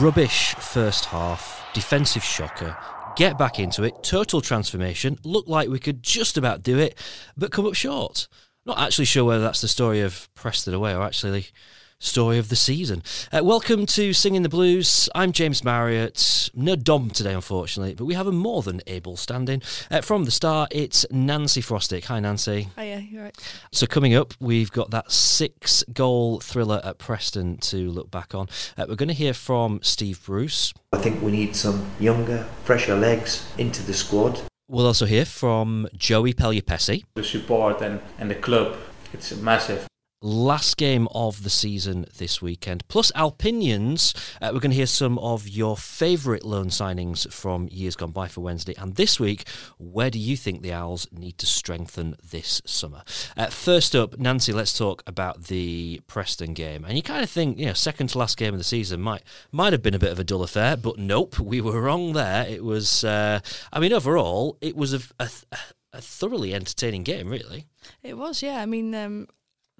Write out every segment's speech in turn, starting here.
rubbish first half, defensive shocker, get back into it, total transformation, look like we could just about do it, but come up short. Not actually sure whether that's the story of Preston away or actually story of the season. Uh, welcome to Singing the Blues. I'm James Marriott. No Dom today, unfortunately, but we have a more than able stand-in. Uh, from the start, it's Nancy Frostick. Hi, Nancy. Oh yeah, you're right. So coming up, we've got that six-goal thriller at Preston to look back on. Uh, we're going to hear from Steve Bruce. I think we need some younger, fresher legs into the squad. We'll also hear from Joey Pelupessy. The support and, and the club, it's massive last game of the season this weekend. Plus Alpinions, uh, we're going to hear some of your favourite loan signings from years gone by for Wednesday. And this week, where do you think the Owls need to strengthen this summer? Uh, first up, Nancy, let's talk about the Preston game. And you kind of think, you know, second to last game of the season might might have been a bit of a dull affair, but nope, we were wrong there. It was, uh, I mean, overall, it was a, a, a thoroughly entertaining game, really. It was, yeah. I mean, um,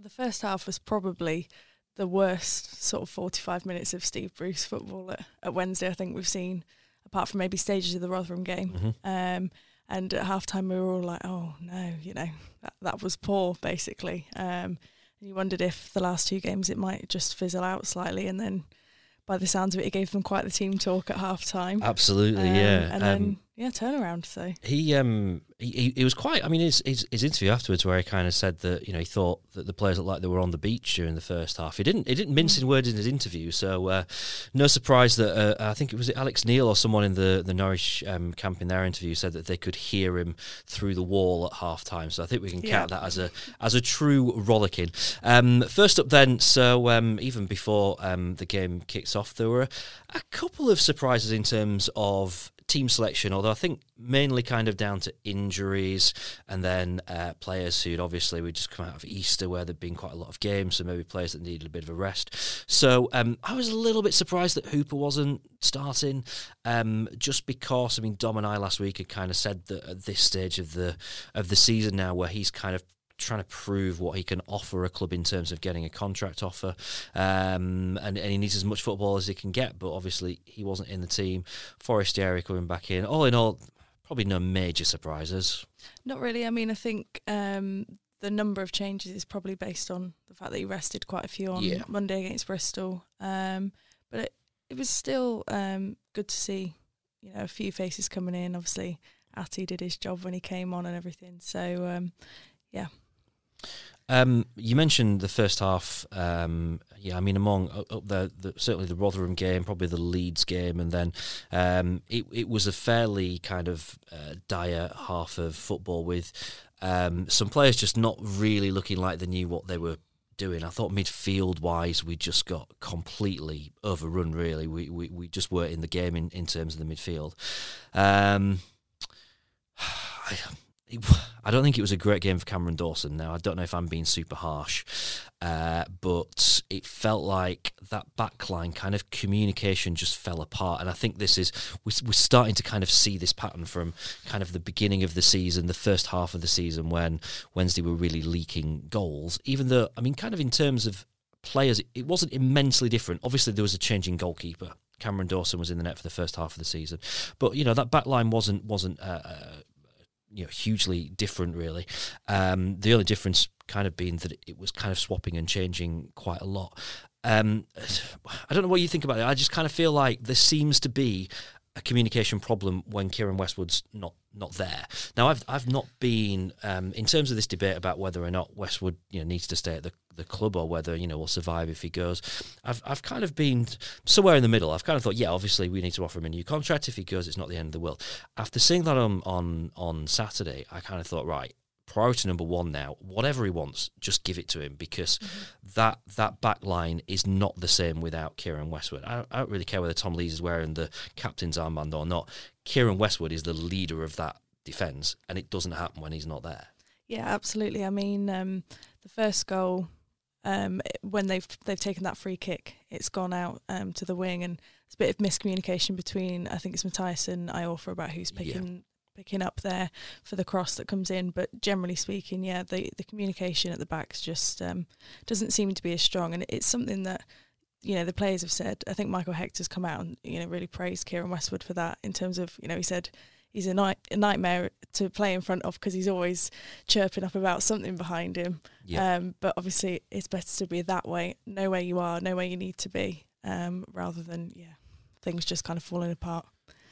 the first half was probably the worst sort of 45 minutes of Steve Bruce football at, at Wednesday. I think we've seen, apart from maybe stages of the Rotherham game. Mm-hmm. Um, and at halftime, we were all like, "Oh no, you know that that was poor." Basically, um, and you wondered if the last two games it might just fizzle out slightly, and then by the sounds of it, it gave them quite the team talk at half time. Absolutely, um, yeah. And um, then yeah, turnaround. So he um he, he was quite. I mean, his, his, his interview afterwards, where he kind of said that you know he thought that the players looked like they were on the beach during the first half. He didn't he didn't mince in words in his interview, so uh, no surprise that uh, I think it was Alex Neil or someone in the the Norwich um, camp in their interview said that they could hear him through the wall at half time. So I think we can count yeah. that as a as a true rollicking. Um, first up, then, so um, even before um, the game kicks off, there were a couple of surprises in terms of team selection, although I think mainly kind of down to injuries and then uh, players who'd obviously would just come out of Easter where there'd been quite a lot of games, so maybe players that needed a bit of a rest. So um, I was a little bit surprised that Hooper wasn't starting, um, just because I mean Dom and I last week had kind of said that at this stage of the of the season now, where he's kind of trying to prove what he can offer a club in terms of getting a contract offer. Um, and, and, he needs as much football as he can get, but obviously he wasn't in the team. Forestieri coming back in. All in all, probably no major surprises. Not really. I mean, I think um, the number of changes is probably based on the fact that he rested quite a few on yeah. Monday against Bristol. Um, but it, it was still um, good to see, you know, a few faces coming in. Obviously, Atty did his job when he came on and everything. So, um, yeah, um, you mentioned the first half. Um, yeah, I mean, among the, certainly the Rotherham game, probably the Leeds game, and then um, it, it was a fairly kind of uh, dire half of football with um, some players just not really looking like they knew what they were doing. I thought midfield wise, we just got completely overrun. Really, we we, we just weren't in the game in, in terms of the midfield. Um, I, I don't think it was a great game for Cameron Dawson. Now, I don't know if I'm being super harsh, uh, but it felt like that backline kind of communication just fell apart. And I think this is, we're, starting to kind of see this pattern from kind of the beginning of the season, the first half of the season when Wednesday were really leaking goals. Even though, I mean, kind of in terms of players, it wasn't immensely different. Obviously, there was a change in goalkeeper. Cameron Dawson was in the net for the first half of the season, but you know that back line wasn't wasn't uh, uh you know hugely different really. Um, the only difference kind of being that it was kind of swapping and changing quite a lot. Um, I don't know what you think about it. I just kind of feel like there seems to be a communication problem when Kieran Westwood's not not there. Now, I've I've not been um, in terms of this debate about whether or not Westwood you know needs to stay at the, the club or whether you know will survive if he goes. I've I've kind of been somewhere in the middle. I've kind of thought, yeah, obviously we need to offer him a new contract. If he goes, it's not the end of the world. After seeing that on on on Saturday, I kind of thought, right, priority number one now. Whatever he wants, just give it to him because mm-hmm. that that back line is not the same without Kieran Westwood. I, I, don't really care whether Tom Lees is wearing the captain's armband or not. Kieran Westwood is the leader of that defence, and it doesn't happen when he's not there. Yeah, absolutely. I mean, um, the first goal um, when they've they've taken that free kick, it's gone out um, to the wing, and it's a bit of miscommunication between I think it's Matthias and Iorfa about who's picking picking up there for the cross that comes in. But generally speaking, yeah, the the communication at the backs just um, doesn't seem to be as strong, and it's something that you know the players have said. I think Michael Hector's come out and you know really praised Kieran Westwood for that in terms of you know he said he's a, night, a nightmare to play in front of because he's always chirping up about something behind him. Yeah. Um, but obviously, it's better to be that way, know where you are, know where you need to be, um, rather than yeah, things just kind of falling apart.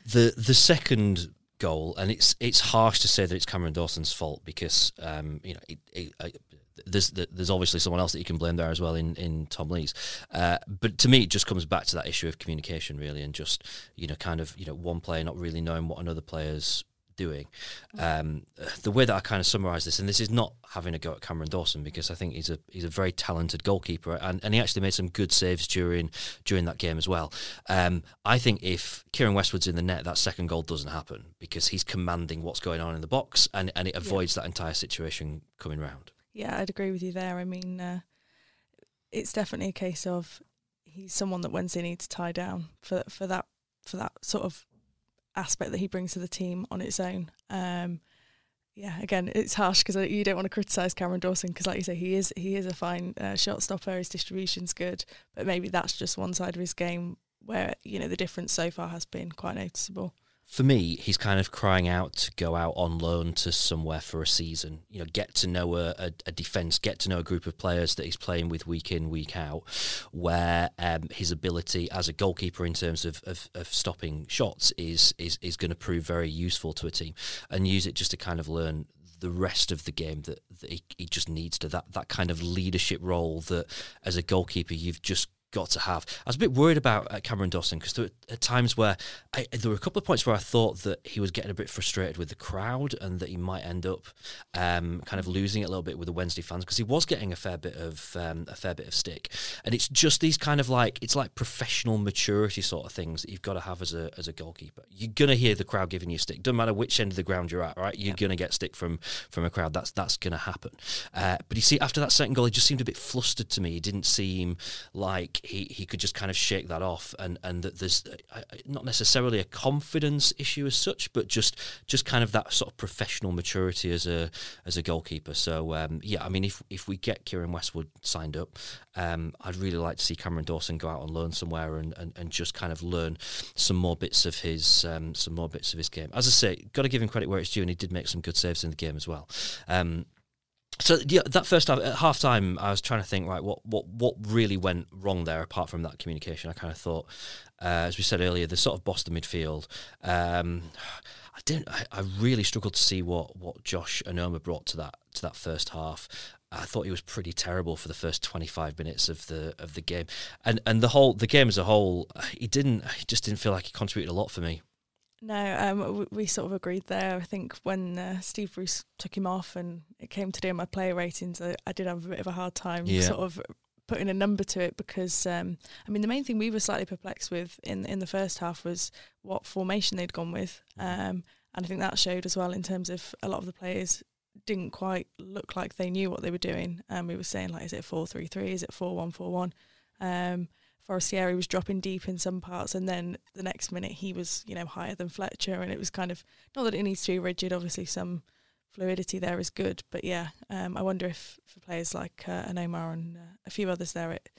The the second goal, and it's it's harsh to say that it's Cameron Dawson's fault because um, you know it, it, there's there's obviously someone else that you can blame there as well in in Tom Lees, uh, but to me it just comes back to that issue of communication really, and just you know kind of you know one player not really knowing what another player's doing. Um, the way that I kind of summarise this, and this is not having a go at Cameron Dawson because I think he's a he's a very talented goalkeeper, and, and he actually made some good saves during during that game as well. Um, I think if Kieran Westwood's in the net, that second goal doesn't happen because he's commanding what's going on in the box, and, and it avoids yeah. that entire situation coming round. Yeah, I'd agree with you there. I mean, uh, it's definitely a case of he's someone that Wednesday needs to tie down for for that for that sort of aspect that he brings to the team on its own. Um, yeah, again, it's harsh because you don't want to criticise Cameron Dawson because, like you say, he is he is a fine uh, shot stopper. His distribution's good, but maybe that's just one side of his game where you know the difference so far has been quite noticeable for me, he's kind of crying out to go out on loan to somewhere for a season. You know, get to know a, a, a defence, get to know a group of players that he's playing with week in, week out, where um, his ability as a goalkeeper in terms of, of, of stopping shots is is is going to prove very useful to a team, and use it just to kind of learn the rest of the game that, that he, he, just needs to that that kind of leadership role that as a goalkeeper you've just got to have. I was a bit worried about uh, Cameron Dawson because there were times where I, there were a couple of points where I thought that he was getting a bit frustrated with the crowd and that he might end up um, kind of losing it a little bit with the Wednesday fans because he was getting a fair bit of um, a fair bit of stick. And it's just these kind of like it's like professional maturity sort of things that you've got to have as a as a goalkeeper. You're gonna hear the crowd giving you stick. Doesn't matter which end of the ground you're at, right? You're yeah. gonna get stick from from a crowd. That's that's gonna happen. Uh, but you see, after that second goal, he just seemed a bit flustered to me. He didn't seem like he, he could just kind of shake that off and and that there's uh, not necessarily a confidence issue as such but just just kind of that sort of professional maturity as a as a goalkeeper. So um, yeah I mean if if we get Kieran Westwood signed up um, I'd really like to see Cameron Dawson go out and learn somewhere and, and, and just kind of learn some more bits of his um, some more bits of his game. As I say got to give him credit where it's due and he did make some good saves in the game as well. Um, so yeah, that first half, at half time, I was trying to think right, what what what really went wrong there apart from that communication. I kind of thought, uh, as we said earlier, the sort of Boston midfield. Um, I didn't. I, I, really struggled to see what what Josh Onomah brought to that to that first half. I thought he was pretty terrible for the first 25 minutes of the of the game, and and the whole the game as a whole, he didn't. He just didn't feel like he contributed a lot for me. No, um, we, we, sort of agreed there. I think when uh, Steve Bruce took him off and it came to doing my player ratings, I, I, did have a bit of a hard time yeah. sort of putting a number to it because um, I mean the main thing we were slightly perplexed with in in the first half was what formation they'd gone with, mm-hmm. um, and I think that showed as well in terms of a lot of the players didn't quite look like they knew what they were doing. And um, we were saying like, is it four three three? Is it four one four one? Um, Forestieri was dropping deep in some parts, and then the next minute he was, you know, higher than Fletcher, and it was kind of not that it needs to be rigid. Obviously, some fluidity there is good, but yeah, um, I wonder if for players like uh, Onomah and uh, a few others there, it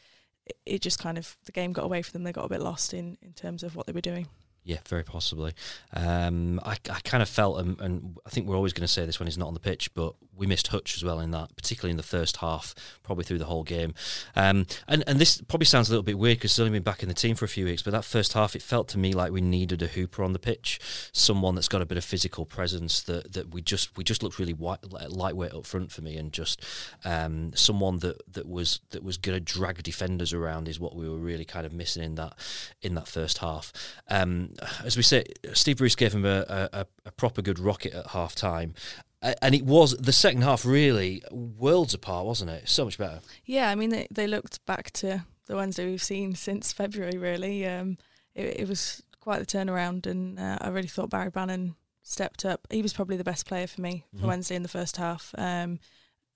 it just kind of the game got away from them. They got a bit lost in in terms of what they were doing. Yeah, very possibly. Um, I, I kind of felt, and I think we're always going to say this when he's not on the pitch, but we missed Hutch as well in that, particularly in the first half, probably through the whole game. Um, and and this probably sounds a little bit weird because he's only been back in the team for a few weeks, but that first half, it felt to me like we needed a hooper on the pitch, someone that's got a bit of physical presence that, that we just we just looked really white, lightweight up front for me, and just um, someone that, that was that was going to drag defenders around is what we were really kind of missing in that in that first half. Um, as we say, Steve Bruce gave him a, a, a proper good rocket at half time. And it was the second half really worlds apart, wasn't it? So much better. Yeah, I mean they, they looked back to the Wednesday we've seen since February. Really, um, it, it, was quite the turnaround, and uh, I really thought Barry Bannan stepped up. He was probably the best player for me for mm-hmm. Wednesday in the first half. Um,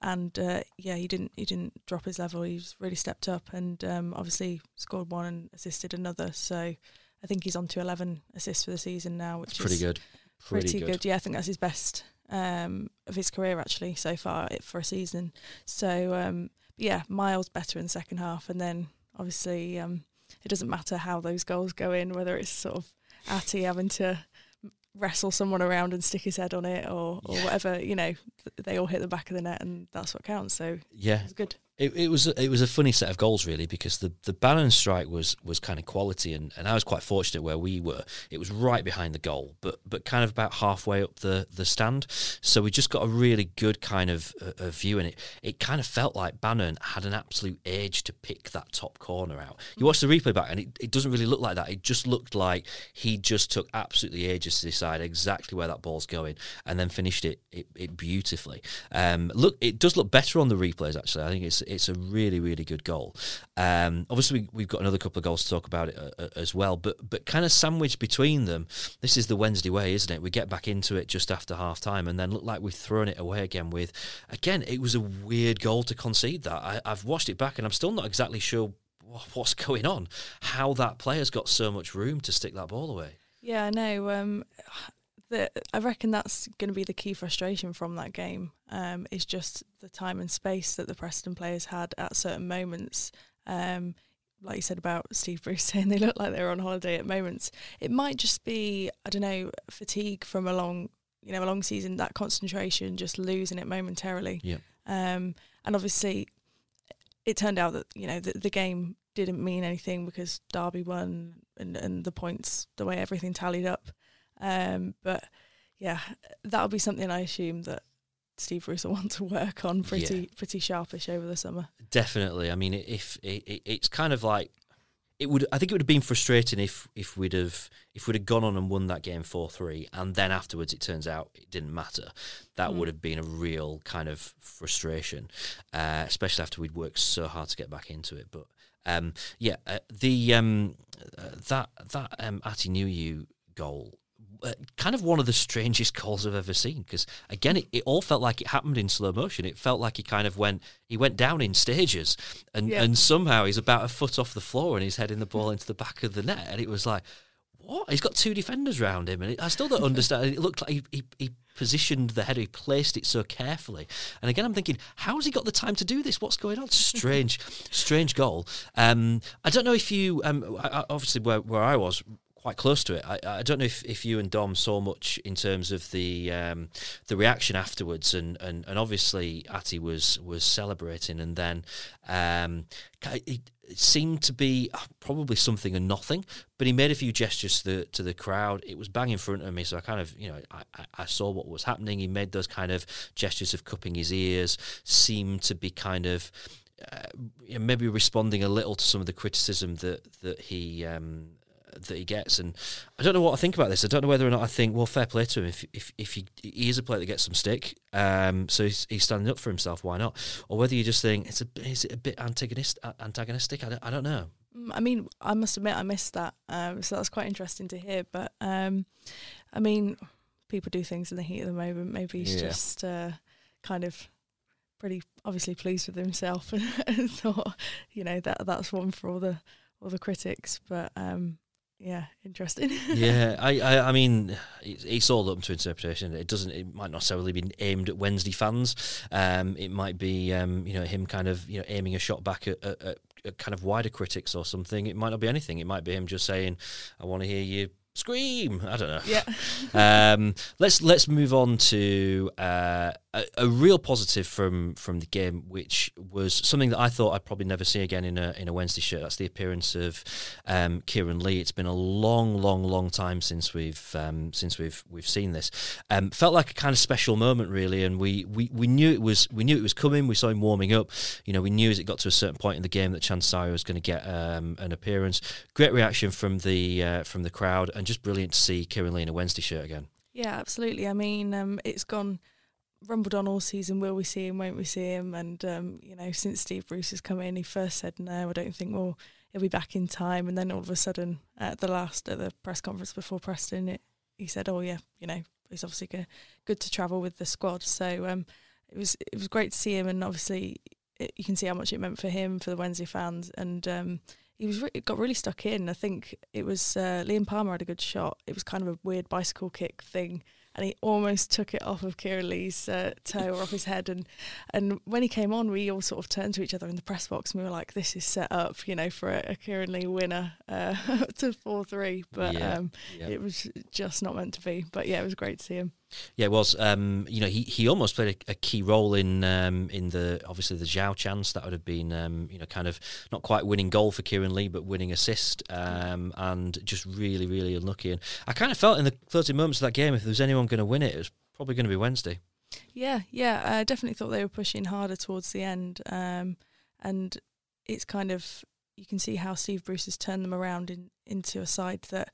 and uh, yeah, he didn't he didn't drop his level. He's really stepped up, and um, obviously scored one and assisted another. So I think he's on to 11 assists for the season now, which pretty is pretty good. Pretty, pretty good. good. Yeah, I think that's his best um, of his career actually so far for a season. So um, yeah, Miles better in the second half, and then obviously, um, it doesn't matter how those goals go in, whether it's sort of Atty having to wrestle someone around and stick his head on it or, or yeah. whatever, you know, they all hit the back of the net and that's what counts. So yeah, it's good it, it was it was a funny set of goals really because the the Bannan strike was was kind of quality and, and I was quite fortunate where we were. It was right behind the goal but but kind of about halfway up the the stand. So we just got a really good kind of uh, view and it it kind of felt like Bannan had an absolute edge to pick that top corner out. You watch the replay back and it, it doesn't really look like that. It just looked like he just took absolutely ages to decide exactly where that ball's going and then finished it it, it beautifully. Um, look it does look better on the replays actually. I think it's it's a really really good goal. Um, obviously, we, have got another couple of goals to talk about it, uh, uh, as well, but but kind of sandwiched between them. This is the Wednesday way, isn't it? We get back into it just after half time, and then look like we've thrown it away again. With again, it was a weird goal to concede that. I, I've watched it back, and I'm still not exactly sure what's going on. How that player's got so much room to stick that ball away. Yeah, I know. Um, the, I reckon that's going to be the key frustration from that game. Um, is just the time and space that the Preston players had at certain moments. Um, like you said about Steve Bruce saying they look like they're on holiday at moments. It might just be I don't know fatigue from a long you know a long season that concentration just losing it momentarily. Yeah. Um, and obviously, it turned out that you know the, the game didn't mean anything because Derby won and, and the points the way everything tallied up. Um, but yeah, that'll be something I assume that Steve Bruce will want to work on pretty yeah. pretty sharpish over the summer. Definitely. I mean, if it, it, it's kind of like it would. I think it would have been frustrating if if we'd have if we'd have gone on and won that game four three, and then afterwards it turns out it didn't matter. That mm. would have been a real kind of frustration, uh, especially after we'd worked so hard to get back into it. But um, yeah, uh, the um, uh, that that um, Atdhe Nuhiu goal uh, kind of one of the strangest calls I've ever seen because again it, it all felt like it happened in slow motion it felt like he kind of went he went down in stages and yeah. and somehow he's about a foot off the floor and he's heading the ball into the back of the net and it was like what he's got two defenders around him and it, I still don't understand it looked like he, he, he positioned the header, he placed it so carefully. And again, I'm thinking, how has he got the time to do this? What's going on? Strange, strange goal. Um, I don't know if you, um, obviously, where, where I was, quite close to it. I, I don't know if, if you and Dom saw much in terms of the um, the reaction afterwards, and, and, and obviously Atty was was celebrating, and then um, it, seemed to be uh, probably something and nothing, but he made a few gestures to the to the crowd. It was bang in front of me, so I kind of you know I, I saw what was happening. He made those kind of gestures of cupping his ears, seemed to be kind of. Uh, maybe responding a little to some of the criticism that that he um, that he gets. And I don't know what I think about this. I don't know whether or not I think, well, fair play to him. If if if he, he is a player that gets some stick, um, so he's, he's standing up for himself. Why not? Or whether you just think it's a is it a bit antagonist antagonistic? I don't, I don't know. Mm, I mean, I must admit I missed that, um, so that's quite interesting to hear. But um, I mean, people do things in the heat of the moment. Maybe he's yeah. just uh, kind of pretty obviously pleased with himself and thought, you know, that that's one for all the all the critics. But um, yeah, interesting. yeah, I, I, I mean, it's, it's, all up to interpretation. It doesn't. It might not necessarily be aimed at Wednesday fans. Um, it might be, um, you know, him kind of, you know, aiming a shot back at, at, at, kind of wider critics or something. It might not be anything. It might be him just saying, "I want to hear you scream." I don't know. Yeah. um, let's let's move on to uh, a, a, real positive from from the game, which was something that I thought I'd probably never see again in a in a Wednesday shirt. That's the appearance of um, Kieran Lee. It's been a long, long, long time since we've um, since we've we've seen this. Um, felt like a kind of special moment, really, and we, we, we knew it was we knew it was coming. We saw him warming up. You know, we knew as it got to a certain point in the game that Chansiri was going to get um, an appearance. Great reaction from the uh, from the crowd, and just brilliant to see Kieran Lee in a Wednesday shirt again. Yeah, absolutely. I mean, um, it's gone rumbled on all season, will we see him, won't we see him? And, um, you know, since Steve Bruce has come in, he first said no, I don't think, we'll he'll be back in time. And then all of a sudden, at the last, at the press conference before Preston, it, he said, oh, yeah, you know, it's obviously good, good to travel with the squad. So um, it was it was great to see him. And obviously, it, you can see how much it meant for him, for the Wednesday fans. And um, he was re- got really stuck in. I think it was uh, Liam Palmer had a good shot. It was kind of a weird bicycle kick thing and he almost took it off of Kieran Lee's uh, toe or off his head. And and when he came on, we all sort of turned to each other in the press box and we were like, "This is set up, you know, for a, a Kieran Lee winner uh, to four three. But yeah, um, yeah. it was just not meant to be. But yeah, it was great to see him. Yeah, it was. Um, you know, he, he almost played a, a key role in um, in the obviously the João chance that would have been um, you know kind of not quite winning goal for Kieran Lee, but winning assist, um, and just really really unlucky. And I kind of felt in the closing moments of that game, if there was anyone going to win it, it was probably going to be Wednesday. Yeah, yeah, I definitely thought they were pushing harder towards the end, um, and it's kind of you can see how Steve Bruce has turned them around in, into a side that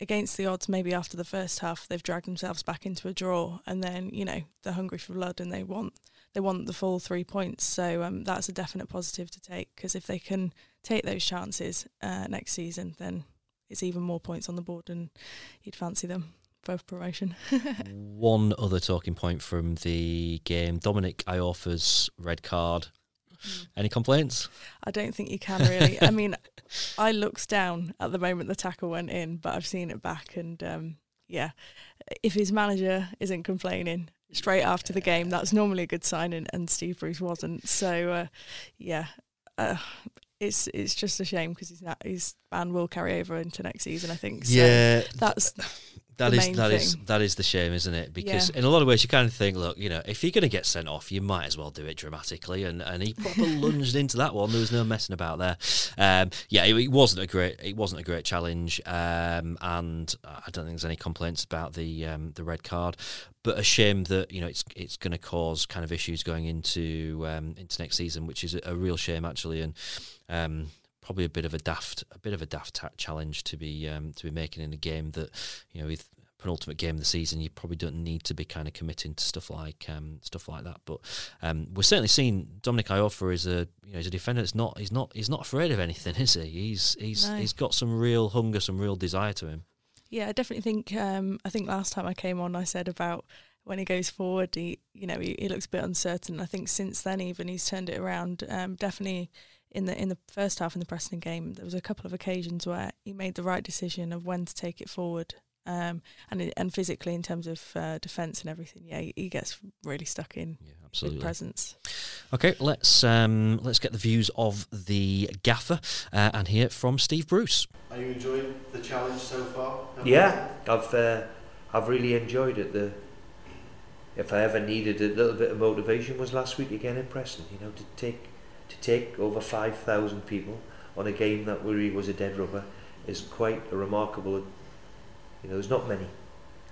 against the odds, maybe after the first half, they've dragged themselves back into a draw, and then you know they're hungry for blood and they want they want the full three points. So um, that's a definite positive to take because if they can take those chances uh, next season, then it's even more points on the board, and you'd fancy them for promotion. One other talking point from the game: Dominic Iorfa's red card. Mm. Any complaints? I don't think you can really. I mean, I looked down at the moment the tackle went in, but I've seen it back, and um, yeah, if his manager isn't complaining straight after the game, that's normally a good sign, and, and Steve Bruce wasn't. So uh, yeah. Uh, it's it's just a shame because his his ban will carry over into next season. I think. So yeah, that's that is that is, that is the shame, isn't it? Because yeah. in a lot of ways, you kind of think, look, you know, if you're going to get sent off, you might as well do it dramatically. And, and he probably lunged into that one. There was no messing about there. Um, yeah, it, it, wasn't a great it wasn't a great challenge, um, and I don't think there's any complaints about the um, the red card. But a shame that you know it's it's going to cause kind of issues going into um, into next season, which is a, a real shame actually. And um, probably a bit of a daft a bit of a daft challenge to be um, to be making in a game that you know with penultimate game of the season you probably don't need to be kind of committing to stuff like um, stuff like that but um, we're certainly seeing Dominic Iorfa is a you know he's a defender that's not he's not he's not afraid of anything is he he's he's no. he's got some real hunger some real desire to him yeah I definitely think um, I think last time I came on I said about when he goes forward, he you know he, he, looks a bit uncertain. I think since then even he's turned it around. Um, definitely in the in the first half in the Preston game, there was a couple of occasions where he made the right decision of when to take it forward, um, and and physically in terms of uh, defence and everything. Yeah, he, he, gets really stuck in. Yeah, absolutely. presence. Okay, let's um, let's get the views of the gaffer uh, and hear from Steve Bruce. Are you enjoying the challenge so far? Yeah, I've uh, I've really enjoyed it. The if I ever needed a little bit of motivation was last week again in Preston. You know, to take to take over 5,000 people on a game that really was a dead rubber is quite a remarkable. You know, there's not many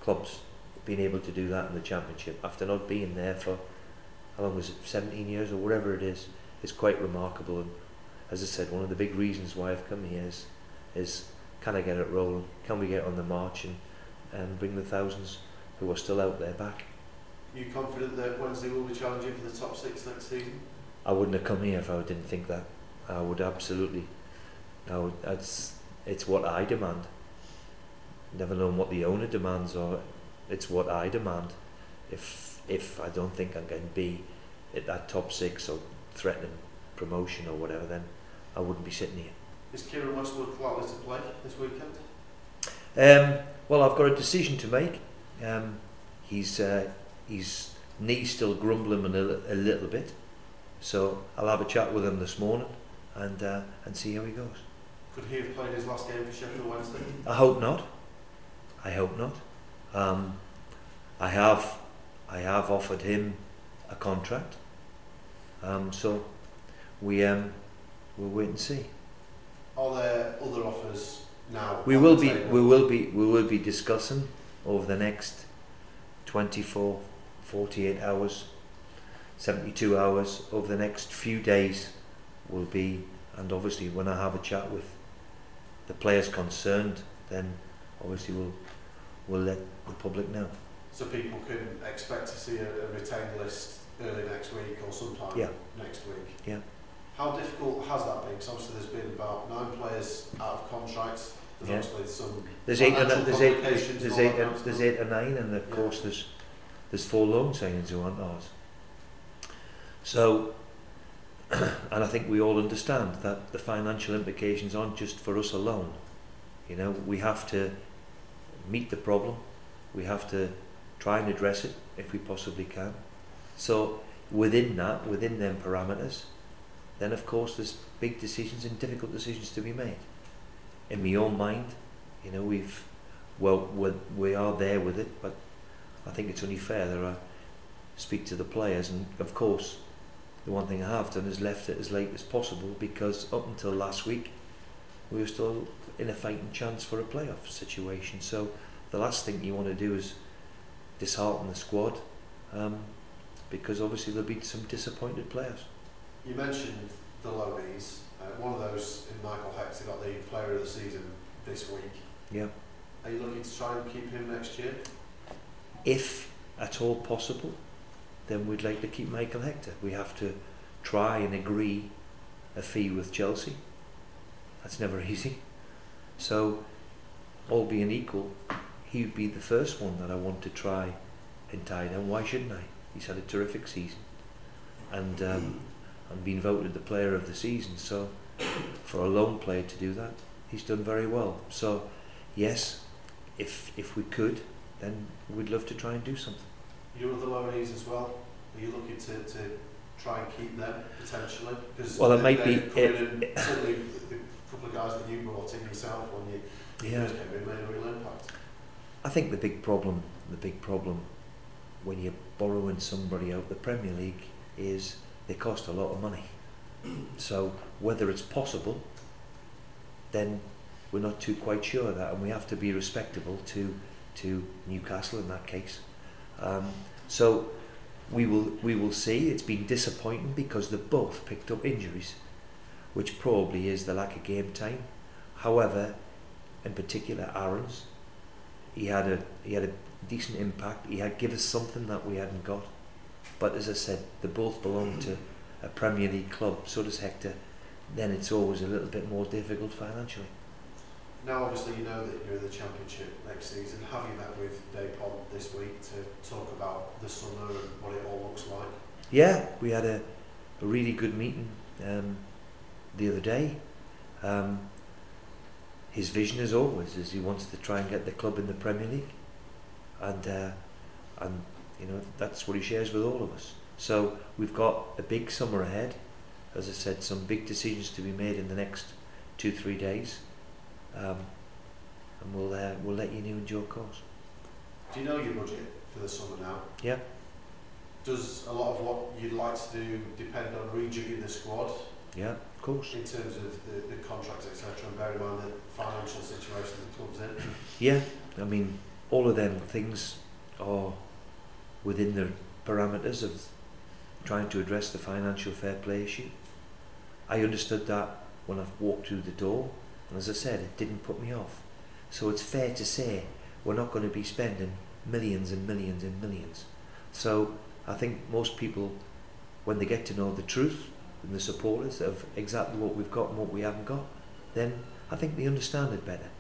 clubs being able to do that in the championship after not being there for how long was it, 17 years or whatever it is. It's quite remarkable. And as I said, one of the big reasons why I've come here is, is can I get it rolling? Can we get on the march and, and bring the thousands who are still out there back? Are you confident that Wednesday will be challenging for the top six next season? I wouldn't have come here if I didn't think that. I would absolutely. I would, that's it's what I demand. Never known what the owner demands, or it's what I demand. If if I don't think I'm going to be at that top six or threatening promotion or whatever, then I wouldn't be sitting here. Is Kieran Westwood likely to play this weekend? Um, well, I've got a decision to make. Um, he's uh, his knee's still grumbling a, a little bit. So I'll have a chat with him this morning and uh, and see how he goes. Could he have played his last game for Sheffield Wednesday? I hope not. I hope not. Um, I have I have offered him a contract. Um, so we um, we'll wait and see. Are there other offers now? We will be we will be we will be discussing over the next 24 48 hours 72 hours over the next few days will be, and obviously when I have a chat with the players concerned, then obviously we'll we'll let the public know. So people can expect to see a, a retained list early next week or sometime yeah. next week. Yeah. How difficult has that been? Because obviously there's been about nine players out of contracts. There's yeah. obviously some there's eight, and, there's eight, there's eight, and, there's eight or nine, and of yeah. course there's there's four loan signings who aren't ours. So, and I think we all understand that the financial implications aren't just for us alone. You know, we have to meet the problem. We have to try and address it if we possibly can. So within that, within them parameters, then of course there's big decisions and difficult decisions to be made. In my own mind, you know, we've well we're, we are there with it, but I think it's only fair that I speak to the players, and of course, the one thing I have done is left it as late as possible because up until last week, we were still in a fighting chance for a playoff situation. So the last thing you want to do is dishearten the squad, um, because obviously there'll be some disappointed players. You mentioned the loanees. Uh, one of those in Michael Hex got the Player of the Season this week. Yeah. Are you looking to try and keep him next year? If at all possible, then we'd like to keep Michael Hector. We have to try and agree a fee with Chelsea. That's never easy. So, all being equal, he would be the first one that I want to try and tie down. Why shouldn't I? He's had a terrific season. And um, and been voted the player of the season. So for a loan player to do that, he's done very well. So yes, if if we could, then we'd love to try and do something. Your other loanees as well. Are you looking to, to try and keep them potentially? Because well, it might be. It, certainly, the couple of guys that you brought in yourself when you yeah. first came in made a real impact. I think the big problem, the big problem, when you're borrowing somebody out the Premier League is they cost a lot of money. So whether it's possible, then we're not too quite sure of that, and we have to be respectable to to Newcastle in that case. Um, so we will we will see. It's been disappointing because they've both picked up injuries, which probably is the lack of game time. However, in particular, Aaron's, he had a he had a decent impact. He had give us something that we hadn't got. But as I said, they both belong to a Premier League club, so does Hector. Then it's always a little bit more difficult financially. Now, obviously, you know that you're in the Championship next season. Have you met with Dejphon this week to talk about the summer and what it all looks like? Yeah, we had a, a really good meeting um, the other day. Um, his vision, as always, is he wants to try and get the club in the Premier League, and uh, and you know, that's what he shares with all of us. So we've got a big summer ahead. As I said, some big decisions to be made in the next two, three days. Um, and we'll, uh, we'll let you know in due course. Do you know your budget for the summer now? Yeah. Does a lot of what you'd like to do depend on rejigging the squad? Yeah, of course. In terms of the, the contracts, etc., and bear in mind the financial situation the club's in? Yeah, I mean, all of them things are within the parameters of trying to address the financial fair play issue. I understood that when I walked through the door, and as I said, it didn't put me off. So it's fair to say we're not going to be spending millions and millions and millions. So I think most people, when they get to know the truth and the supporters of exactly what we've got and what we haven't got, then I think they understand it better.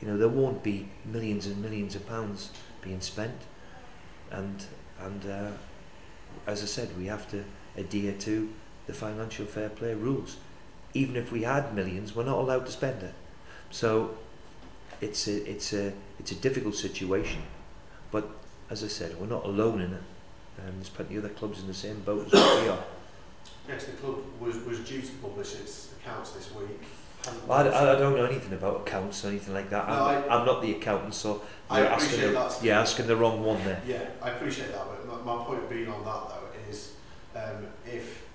You know, there won't be millions and millions of pounds being spent, and and uh, as I said, we have to adhere to the financial fair play rules. Even if we had millions, we're not allowed to spend it. So it's a it's a it's a difficult situation, but as I said, we're not alone in it. Um, there's plenty of other clubs in the same boat as we are. Yes, the club was, was due to publish its accounts this week. Well, I, I, don't know anything about accounts or anything like that. No, I'm, I, am not the accountant, so you're asking the, yeah, asking the wrong one there. Yeah, I appreciate that, but my, my point being on that though is um, if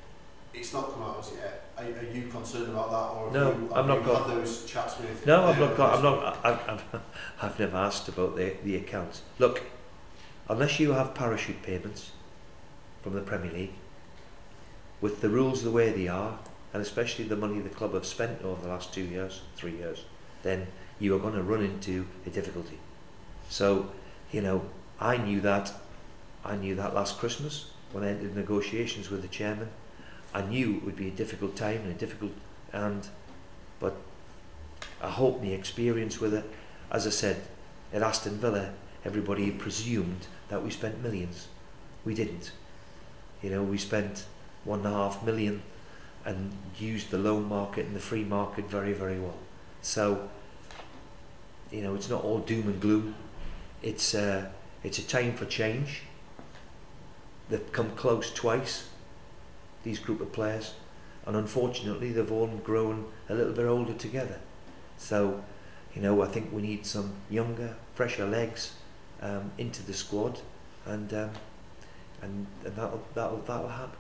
it's not come out as yet, are, are you concerned about that, or no, you, I'm not you had those chats with? No, I've not got. I'm not. I've, I've, I've never asked about the the accounts. Look, unless you have parachute payments from the Premier League, with the rules the way they are, and especially the money the club have spent over the last two years, three years, then you are going to run into a difficulty. So, you know, I knew that. I knew that last Christmas when I entered negotiations with the chairman. I knew it would be a difficult time and a difficult, and but I hope the experience with it. As I said, at Aston Villa, everybody presumed that we spent millions. We didn't. You know, we spent one and a half million and used the loan market and the free market very, very well. So, you know, it's not all doom and gloom. It's uh, it's a time for change. They've come close twice, these group of players, and unfortunately they've all grown a little bit older together. So, you know, I think we need some younger, fresher legs um, into the squad, and um, and and that'll that'll that'll happen.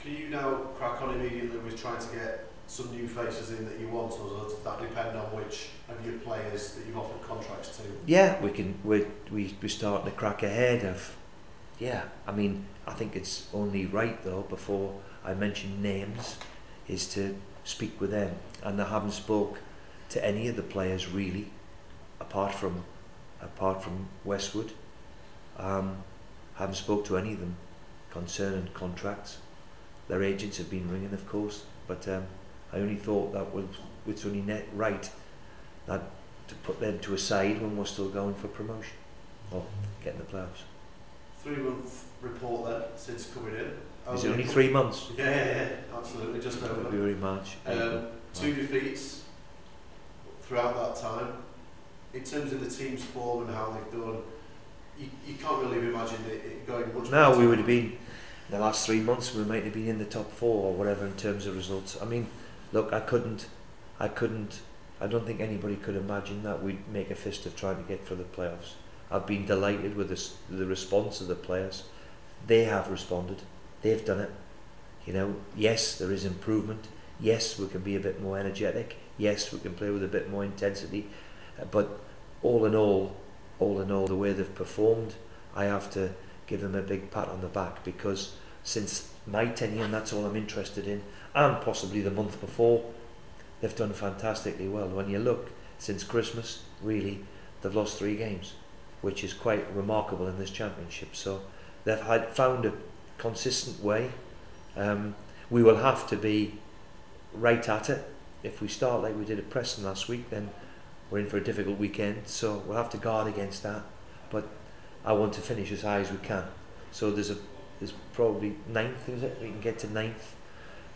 Can you now crack on immediately with trying to get some new faces in that you want, or does that depend on which of your players that you've offered contracts to? Yeah, we can. We we we're starting to crack ahead of. Yeah, I mean, I think it's only right though. Before I mention names, is to speak with them, and I haven't spoke to any of the players really, apart from apart from Westwood. Um, haven't spoke to any of them concerning contracts. Their agents have been ringing, of course, but um, I only thought that was it's only net right that to put them to a side when we're still going for promotion or getting the playoffs. Three month report then since coming in. Is it only three months? Yeah, yeah, yeah absolutely, just over. February, March. Um, two defeats throughout that time. In terms of the team's form and how they've done, you, you can't really imagine it, it going much. No, we would have been in the last three months. We might have been in the top four or whatever in terms of results. I mean, look, I couldn't, I couldn't, I don't think anybody could imagine that we'd make a fist of trying to get for the playoffs. I've been delighted with this, the response of the players. They have responded. They've done it. You know, yes, there is improvement. Yes, we can be a bit more energetic. Yes, we can play with a bit more intensity. Uh, but all in all, all in all, the way they've performed, I have to give them a big pat on the back because since my tenure, and that's all I'm interested in, and possibly the month before, they've done fantastically well. When you look, since Christmas, really, they've lost three games, which is quite remarkable in this championship. So they've had, found a consistent way. Um, we will have to be right at it. If we start like we did at Preston last week, then we're in for a difficult weekend. So we'll have to guard against that. But I want to finish as high as we can. So there's a there's probably ninth, is it? We can get to ninth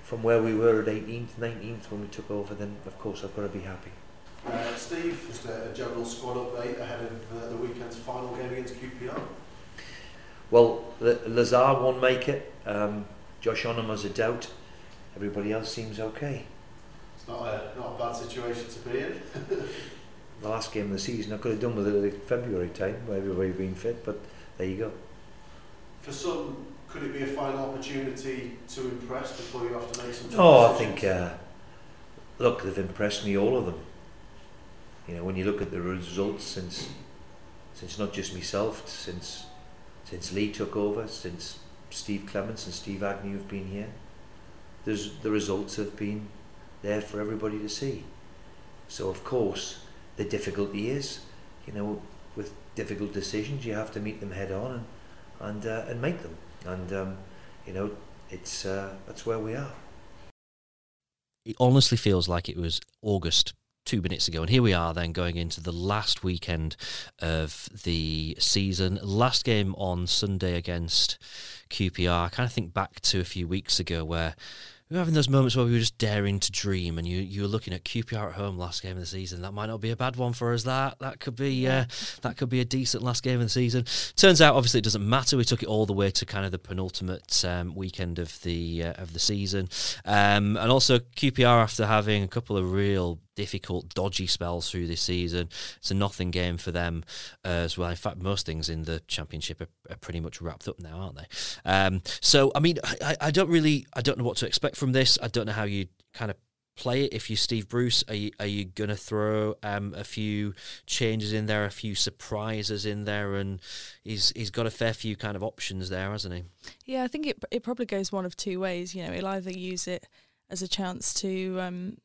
from where we were at 18th, 19th when we took over, then of course I've got to be happy. Uh, Steve, just a, general squad update ahead of uh, the weekend's final game against QPR. Well, Lazaar won't make it. Um, Josh Onomah has a doubt. Everybody else seems okay. It's not a, not a bad situation to be in. the last game of the season, I could have done with it at February time, where everybody being fit, but there you go. For some could it be a final opportunity to impress before you have to make some? Oh, I think. Uh, look, they've impressed me, all of them. You know, when you look at the results since, since not just myself, since, since Lee took over, since Steve Clemence and Steve Agnew have been here, there's the results have been there for everybody to see. So of course, the difficulty is, you know, with difficult decisions, you have to meet them head on and and uh, and make them and um, you know it's uh, that's where we are. It honestly feels like it was August two minutes ago. And here we are then going into the last weekend of the season. Last game on Sunday against QPR. I kind of think back to a few weeks ago where we were having those moments where we were just daring to dream, and you you were looking at QPR at home last game of the season. That might not be a bad one for us. That that could be uh, that could be a decent last game of the season. Turns out, obviously, it doesn't matter. We took it all the way to kind of the penultimate um, weekend of the uh, of the season, um, and also QPR after having a couple of real difficult, dodgy spells through this season. It's a nothing game for them uh, as well. In fact, most things in the championship are, are pretty much wrapped up now, aren't they? Um, so, I mean, I, I, don't really, I don't know what to expect from this. I don't know how you kind of play it. If you Steve Bruce, are you, are you going to throw um, a few changes in there, a few surprises in there, and he's he's got a fair few kind of options there, hasn't he? Yeah, I think it it probably goes one of two ways. You know, he'll either use it as a chance to um,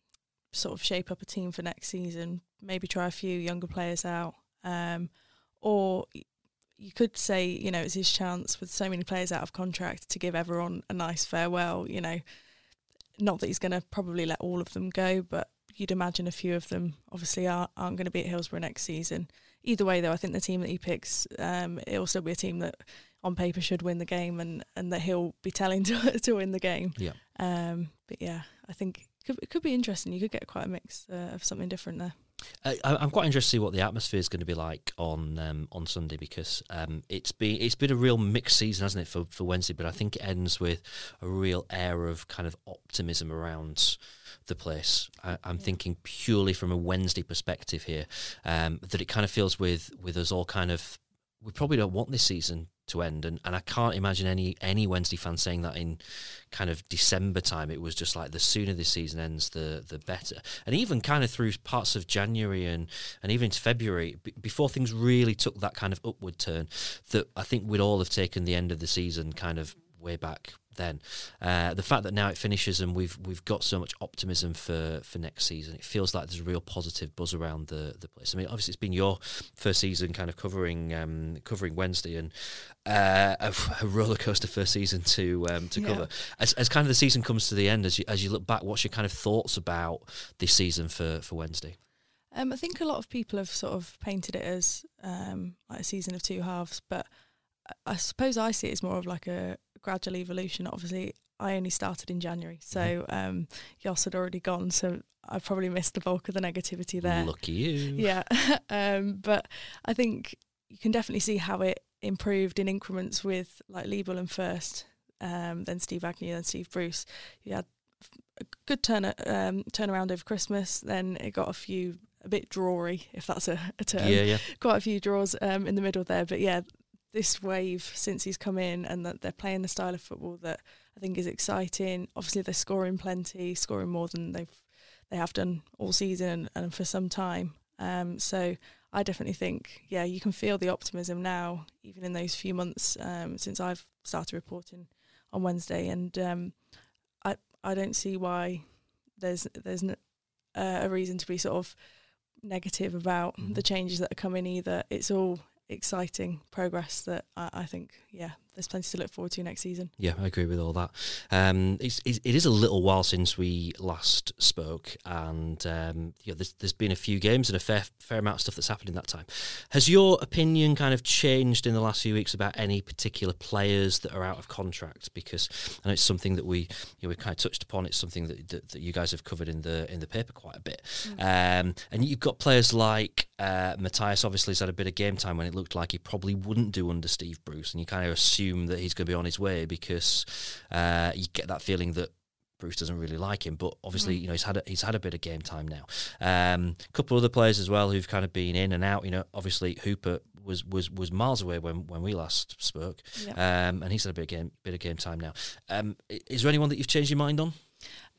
sort of shape up a team for next season, maybe try a few younger players out, um, or you could say, you know, it's his chance with so many players out of contract to give everyone a nice farewell. You know, not that he's going to probably let all of them go, but you'd imagine a few of them obviously aren't, aren't going to be at Hillsborough next season. Either way, though, I think the team that he picks, um, it'll still be a team that on paper should win the game and, and that he'll be telling to to win the game. Yeah. Um, but yeah, I think could, it could be interesting. You could get quite a mix uh, of something different there. I, I'm quite interested to see what the atmosphere is going to be like on um, on Sunday because um, it's been it's been a real mixed season, hasn't it, for, for Wednesday? But I think it ends with a real air of kind of optimism around the place. I, am thinking purely from a Wednesday perspective here, um, that it kind of feels with with us all kind of we probably don't want this season to end. And, and I can't imagine any any Wednesday fan saying that in kind of December time. It was just like the sooner this season ends the the better. And even kind of through parts of January and and even into February b- before things really took that kind of upward turn that I think we'd all have taken the end of the season kind of way back then. Uh, the fact that now it finishes and we've we've got so much optimism for, for next season, it feels like there's a real positive buzz around the, the place. I mean, obviously it's been your first season, kind of covering um, covering Wednesday, and uh, a, a roller coaster first season to um, to yeah. cover. As, as kind of the season comes to the end, as you as you look back, what's your kind of thoughts about this season for for Wednesday? Um, I think a lot of people have sort of painted it as um, like a season of two halves, but I suppose I see it as more of like a gradual evolution. Obviously, I only started in January, so mm-hmm. um, Jos had already gone, so I probably missed the bulk of the negativity there. Lucky you. Yeah, um, but I think you can definitely see how it improved in increments with like Lee Bullen first, um, then Steve Agnew, then Steve Bruce. You had a good turn um, turnaround over Christmas. Then it got a few a bit drawy, if that's a, a term. Yeah, yeah. Quite a few draws um, in the middle there, but yeah, this wave since he's come in and that they're playing the style of football that I think is exciting. Obviously, they're scoring plenty, scoring more than they've they have done all season and, for some time. Um, so I definitely think, yeah, you can feel the optimism now, even in those few months um, since I've started reporting on Wednesday, and um, I I don't see why there's there's uh, a reason to be sort of negative about mm-hmm. the changes that are coming either. It's all exciting progress that I, I, think, yeah, there's plenty to look forward to next season. Yeah, I agree with all that. Um, it's, it is a little while since we last spoke, and um, there's, there's been a few games and a fair fair amount of stuff that's happened in that time. Has your opinion kind of changed in the last few weeks about any particular players that are out of contract? Because I know it's something that we you know, we kind of touched upon. It's something that, that, that you guys have covered in the in the paper quite a bit. Mm. Um, and you've got players like uh, Matias. Obviously, has had a bit of game time when it looked like he probably wouldn't do under Steve Bruce, and you kind of assume assume that he's going to be on his way because uh, you get that feeling that Bruce doesn't really like him, but obviously, mm. you know, he's had a, he's had a bit of game time now. Um, a couple other players as well who've kind of been in and out. You know, obviously Hooper was was was miles away when, when we last spoke, um, and he's had a bit of game bit of game time now. Um, is there anyone that you've changed your mind on?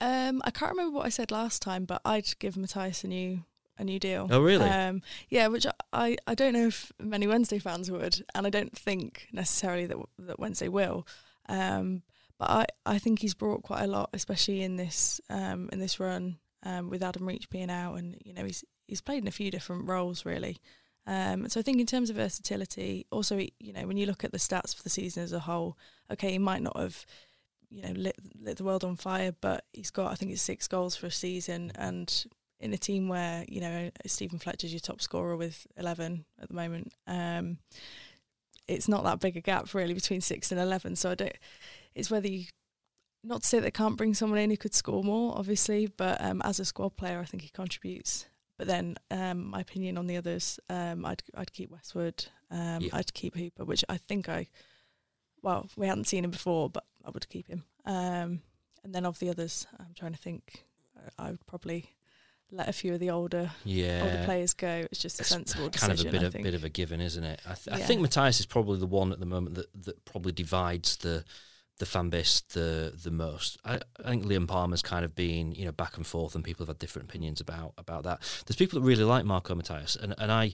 Um, I can't remember what I said last time, but I'd give Matias a new a new deal. Oh, really? Um, yeah, which I, I don't know if many Wednesday fans would, and I don't think necessarily that that Wednesday will. Um, but I, I think he's brought quite a lot, especially in this um, in this run um, with Adam Reach being out, and you know he's he's played in a few different roles really. Um, so I think in terms of versatility, also you know when you look at the stats for the season as a whole, okay, he might not have you know lit, lit the world on fire, but he's got I think it's six goals for a season, and in a team where you know Steven Fletcher's your top scorer with 11 at the moment. Um, it's not that big a gap really between six and 11. So I don't. It's whether you not to say they can't bring someone in who could score more, obviously, but um, as a squad player, I think he contributes. But then, um, my opinion on the others, um, I'd I'd keep Westwood, um, yeah. I'd keep Hooper, which I think I, well, we hadn't seen him before, but I would keep him. Um, and then of the others, I'm trying to think, I would probably let a few of the older yeah. older players go. It's just a it's sensible kind decision. Of a bit of bit of a given, isn't it? I, th- yeah. I think Matias is probably the one at the moment that, that probably divides the the fan base the the most. I, I, think Liam Palmer's kind of been you know back and forth, and people have had different opinions about about that. There's people that really like Marco Matias, and and I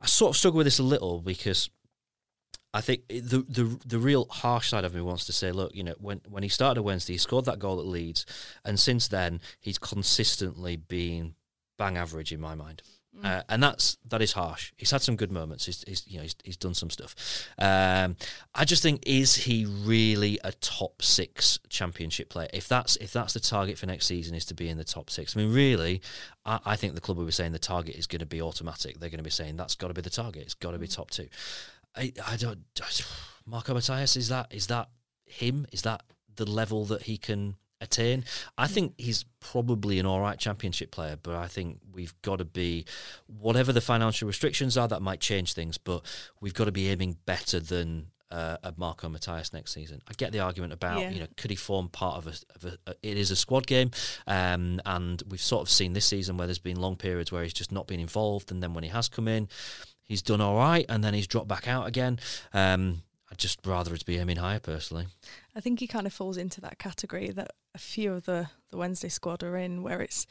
I sort of struggle with this a little because. I think the the the real harsh side of me wants to say, look, you know, when when he started Wednesday, he scored that goal at Leeds, and since then he's consistently been bang average in my mind. Mm. Uh, and that's that is harsh. He's had some good moments. He's, he's you know he's, he's done some stuff. Um, I just think is he really a top six championship player? If that's if that's the target for next season is to be in the top six. I mean, really, I, I think the club will be saying the target is going to be automatic. They're going to be saying that's got to be the target. It's got to be mm. top two. I, I don't. Marco Matias is that is that him? Is that the level that he can attain. I think he's probably an all right championship player, but I think we've got to be, whatever the financial restrictions are, that might change things, but we've got to be aiming better than uh, a Marco Matias next season. I get the argument about yeah. you know could he form part of a, of a it is a squad game, um, and we've sort of seen this season where there's been long periods where he's just not been involved, and then when he has come in, he's done all right, and then he's dropped back out again. Um, I'd just rather it be aiming higher personally. I think he kind of falls into that category that a few of the, the Wednesday squad are in, where it's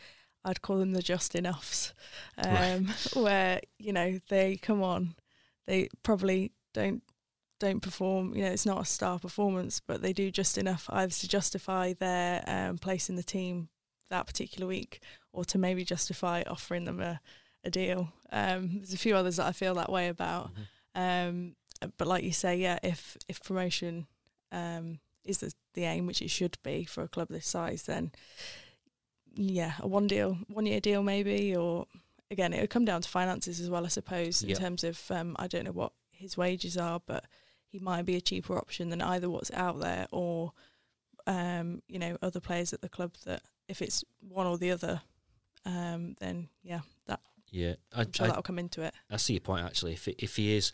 I'd call them the just enoughs, um, right. where you know they come on, they probably don't don't perform. You know, it's not a star performance, but they do just enough either to justify their um, place in the team that particular week, or to maybe justify offering them a, a deal. Um, there's a few others that I feel that way about. Mm-hmm. Um, but like you say, yeah, if if promotion um, is the, the aim, which it should be for a club this size, then yeah, a one deal, one year deal maybe, or again, it would come down to finances as well, I suppose, in yep. terms of um, I don't know what his wages are, but he might be a cheaper option than either what's out there or um, you know other players at the club that if it's one or the other, um, then yeah, yeah, I, sure that'll come into it. I see your point actually. If if he is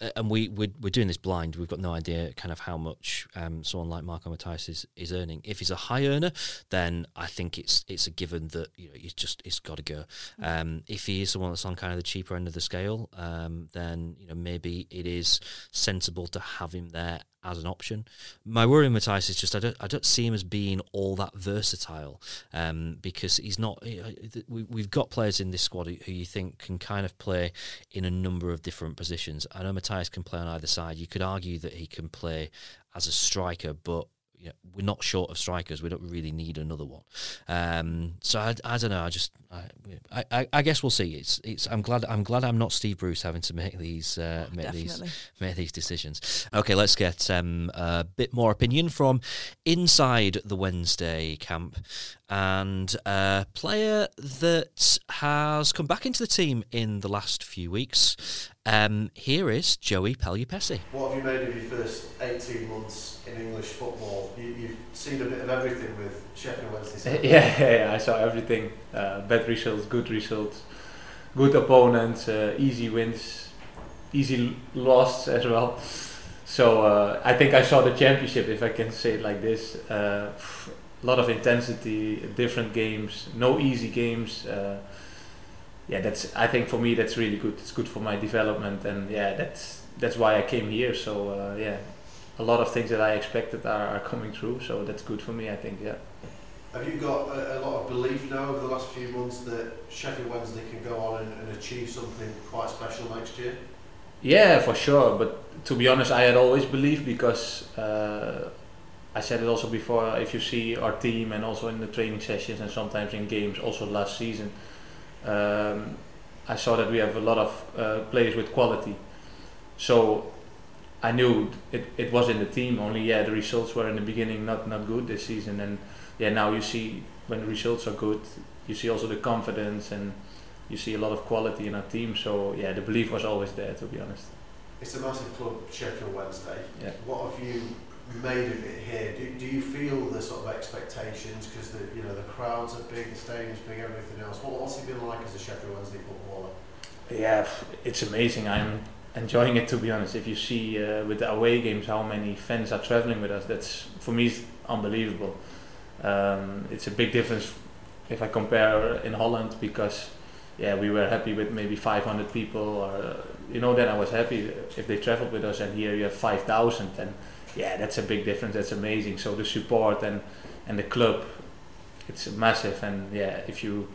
uh, and we we're, we're doing this blind. We've got no idea kind of how much um, someone like Marco Matias is, is earning. If he's a high earner, then I think it's it's a given that you know he's just it's got to go. Mm. Um, if he is someone that's on kind of the cheaper end of the scale, um, then you know maybe it is sensible to have him there as an option. My worry with Matias is just I don't I don't see him as being all that versatile um, because he's not. We, we've got players in this squad who you think can kind of play in a number of different positions. I know Matias can play on either side. You could argue that he can play as a striker, but you know, we're not short of strikers. We don't really need another one. Um, so I, I don't know. I just I, I, I, guess we'll see. It's it's. I'm glad I'm glad I'm not Steve Bruce having to make these uh, make Definitely. these make these decisions. Okay, let's get um, a bit more opinion from inside the Wednesday camp and a player that has come back into the team in the last few weeks. Um, here is Joey Pelupessy. What have you made of your first 18 months in English football? You, have seen a bit of everything with Sheffield Wednesday. Yeah, yeah, yeah, I saw everything. Uh, bad results, good results, good opponents, uh, easy wins, easy losses as well. So uh, I think I saw the championship, if I can say it like this. Uh, a lot of intensity, different games, no easy games. Yeah, that's I think for me that's really good. It's good for my development, and yeah, that's that's why I came here. So uh, yeah, a lot of things that I expected are, are coming true. So that's good for me. I think yeah. Have you got a, a, lot of belief now over the last few months that Sheffield Wednesday can go on and, and achieve something quite special next year? Yeah, for sure. But to be honest, I had always believed because uh, I said it also before. If you see our team and also in the training sessions and sometimes in games, also last season, um, I saw that we have a lot of uh, players with quality. So I knew it, it was in the team. Only yeah, the results were in the beginning not not good this season, and yeah, now you see when the results are good, you see also the confidence and you see a lot of quality in our team. So yeah, the belief was always there. To be honest. It's a massive club, Sheffield Wednesday. Yeah. What have you made of it here? Do, do you feel the sort of expectations because the you know the crowds are big, the stadium's big, everything else? What, what's it been like as a Sheffield Wednesday footballer? Yeah, it's amazing. I'm enjoying it to be honest. If you see uh, with the away games how many fans are traveling with us, that's for me it's unbelievable. Um, it's a big difference if I compare in Holland because yeah we were happy with maybe 500 people or you know then I was happy if they traveled with us and here you have 5,000 and yeah, that's a big difference. That's amazing. So the support and and the club, it's massive. And yeah, if you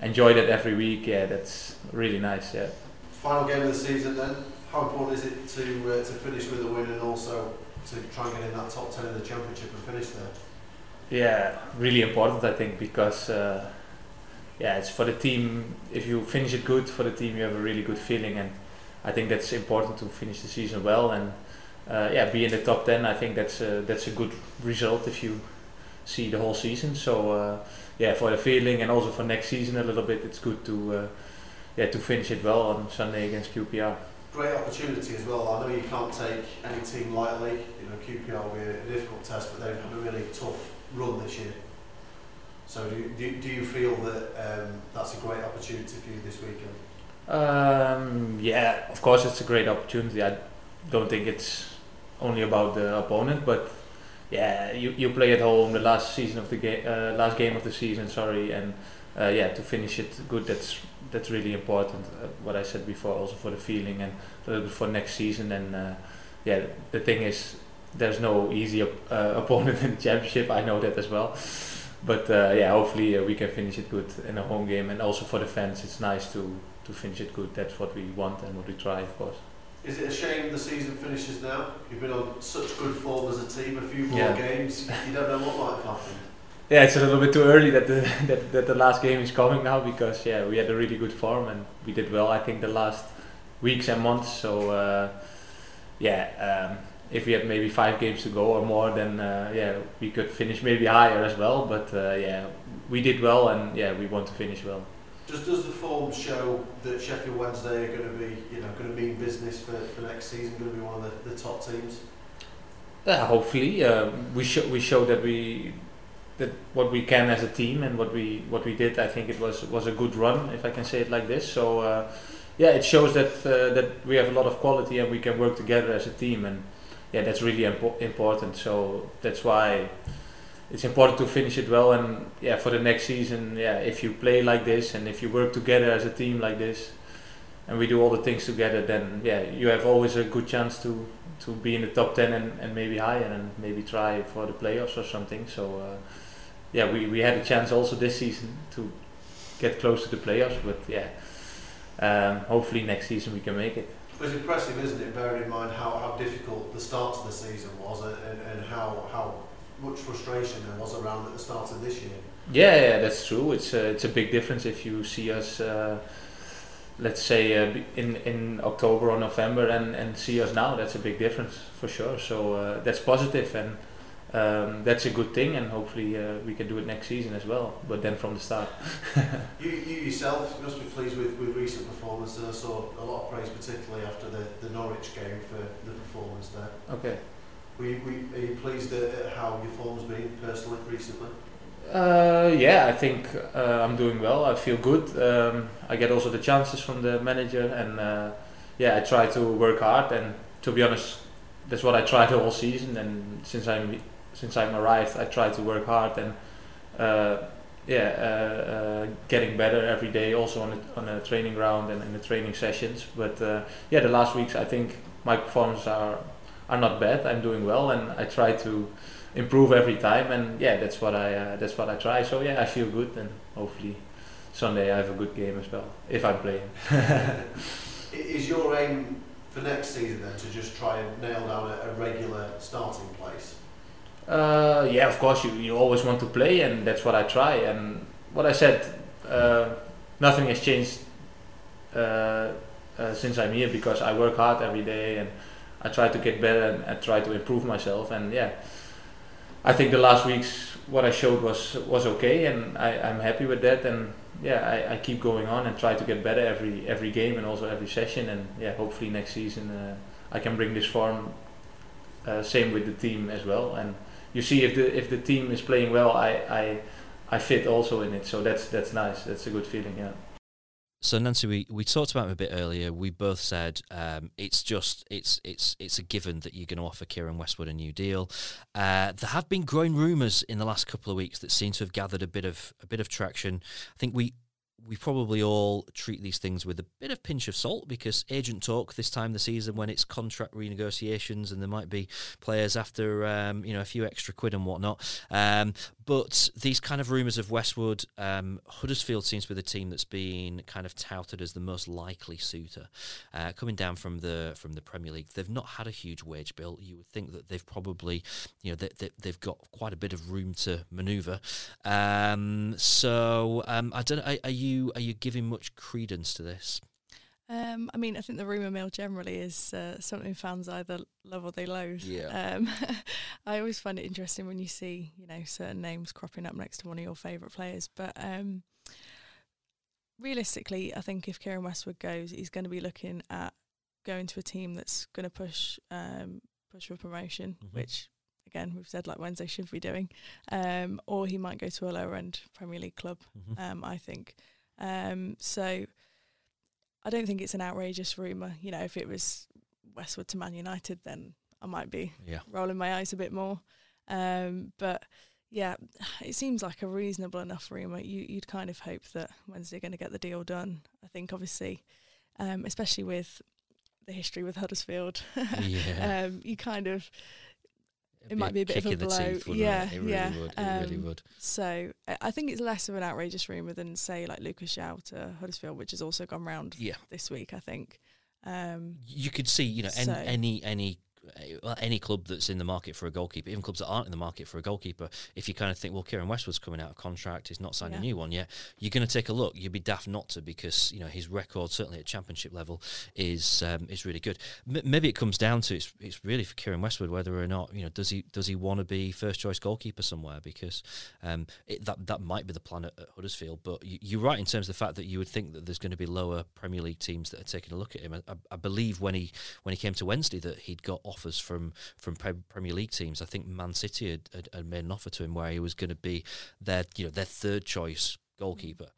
enjoy that every week, yeah, that's really nice. Yeah. Final game of the season, then. How important is it to uh, to finish with a win and also to try and get in that top ten in the championship and finish there? Yeah, really important, I think, because. Uh, yeah, it's for the team. If you finish it good for the team, you have a really good feeling, and I think that's important to finish the season well. And uh, yeah, be in the top 10, I think that's a, that's a good result if you see the whole season. So uh, yeah, for the feeling and also for next season a little bit, it's good to uh, yeah to finish it well on Sunday against QPR. Great opportunity as well. I know you can't take any team lightly. You know QPR will be a difficult test, but they've had a really tough run this year. So do, do, do you feel that um, that's a great opportunity for you this weekend? Um, yeah, of course it's a great opportunity. I don't think it's only about the opponent, but yeah, you, you play at home the last season of the game, uh, last game of the season. Sorry, and uh, yeah, to finish it good. That's that's really important. Uh, what I said before, also for the feeling and a little bit for next season. And uh, yeah, the thing is, there's no easy op- uh, opponent in the championship. I know that as well. But uh, yeah, hopefully we can finish it good in a home game, and also for the fans, it's nice to to finish it good. That's what we want and what we try, of course. Is it a shame the season finishes now? You've been on such good form as a team, a few more yeah. games, you don't know what might have happened. Yeah, it's a little bit too early that the that, that the last game is coming now because yeah we had a really good form and we did well I think the last weeks and months so uh, yeah um, if we had maybe five games to go or more then uh, yeah we could finish maybe higher as well but uh, yeah we did well and yeah we want to finish well. Just does the form show that Sheffield Wednesday are going to be, you know, going to mean business for, for next season, going to be one of the, the top teams? Yeah, hopefully, uh, we show we show that we that what we can as a team and what we what we did. I think it was was a good run, if I can say it like this. So uh, yeah, it shows that uh, that we have a lot of quality and we can work together as a team, and yeah, that's really impo- important. So that's why it's important to finish it well and yeah for the next season yeah if you play like this and if you work together as a team like this and we do all the things together then yeah you have always a good chance to to be in the top 10 and, and maybe higher and maybe try for the playoffs or something. So uh, yeah we, we had a chance also this season to get close to the playoffs but yeah um, hopefully next season we can make it. It's impressive, isn't it, bearing in mind how, how difficult the start of the season was and, and how, how much frustration there was around at the start of this year. Yeah, yeah, that's true. It's a, it's a big difference if you see us, uh, let's say, uh, in in October or November, and, and see us now. That's a big difference for sure. So uh, that's positive, and um, that's a good thing. And hopefully uh, we can do it next season as well. But then from the start. you, you yourself must be pleased with, with recent performances. I saw a lot of praise, particularly after the, the Norwich game, for the performance there. Okay. Were you, were you pleased at, how your form's been personally recently? Uh, yeah, I think uh, I'm doing well. I feel good. Um, I get also the chances from the manager, and uh, yeah, I try to work hard. And to be honest, that's what I tried the whole season. And since I'm since I'm arrived, I try to work hard and uh, yeah, uh, uh, getting better every day. Also on the on the training ground and in the training sessions. But yeah, the last weeks I think my performances are are not bad. I'm doing well, and I try to improve every time. And yeah, that's what I uh, that's what I try. So yeah, I feel good, and hopefully Sunday I have a good game as well if I'm playing. Is your aim for next season then to just try and nail down a, a regular starting place? Uh, yeah, of course you, you always want to play, and that's what I try. And what I said, uh, nothing has changed uh, uh since I'm here because I work hard every day and I try to get better and I try to improve myself. And yeah, I think the last weeks what I showed was was okay, and I, I'm happy with that. And yeah, I, I keep going on and try to get better every every game and also every session. And yeah, hopefully next season uh, I can bring this form. Uh, same with the team as well. And you see if the if the team is playing well, I I I fit also in it. So that's that's nice. That's a good feeling. Yeah. So Nancy, we, we talked about him a bit earlier. We both said um, it's just it's it's it's a given that you're going to offer Keiren Westwood a new deal. Uh, there have been growing rumours in the last couple of weeks that seem to have gathered a bit of a bit of traction. I think we we probably all treat these things with a bit of pinch of salt because agent talk this time of the season when it's contract renegotiations and there might be players after um, you know a few extra quid and whatnot. Um, but these kind of rumours of Westwood, um, Huddersfield seems to be the team that's been kind of touted as the most likely suitor uh, coming down from the from the Premier League. They've not had a huge wage bill. You would think that they've probably you know they, they, they've got quite a bit of room to manoeuvre. Um, so um, I don't. Are, are you are you giving much credence to this? Um, I mean, I think the rumour mill generally is uh, something fans either love or they loathe. Yeah. Um, I always find it interesting when you see, you know, certain names cropping up next to one of your favourite players. But um, realistically, I think if Keiren Westwood goes, he's going to be looking at going to a team that's going to push um, push for promotion, mm-hmm. which again we've said like Wednesday should be doing, um, or he might go to a lower end Premier League club. Mm-hmm. Um, I think. Um, so I don't think it's an outrageous rumor. You know, if it was Westwood to Man United, then I might be yeah. rolling my eyes a bit more. Um, but yeah, it seems like a reasonable enough rumor. You, would kind of hope that Wednesday are going to get the deal done. I think, obviously, um, especially with the history with Huddersfield, yeah. um, you kind of it might be a bit of a blow. Teeth, yeah, it? It really yeah. Would. It um, really would. So I think it's less of an outrageous rumor than say like Lucas to Huddersfield, which has also gone round yeah. this week. I think. Um, you could see, you know, so any any well, any club that's in the market for a goalkeeper, even clubs that aren't in the market for a goalkeeper, if you kind of think, well, Keiren Westwood's coming out of contract, he's not signed yeah. a new one yet, you're going to take a look. You'd be daft not to because you know his record, certainly at championship level, is um, is really good. M- maybe it comes down to it's, it's really for Keiren Westwood whether or not you know does he does he want to be first choice goalkeeper somewhere because um, it, that that might be the plan at, at Huddersfield. But you, are right in terms of the fact that you would think that there's going to be lower Premier League teams that are taking a look at him. I, I believe when he when he came to Wednesday that he'd got offers from from Premier League teams. I think Man City had, had, had made an offer to him where he was going to be their you know their third choice goalkeeper.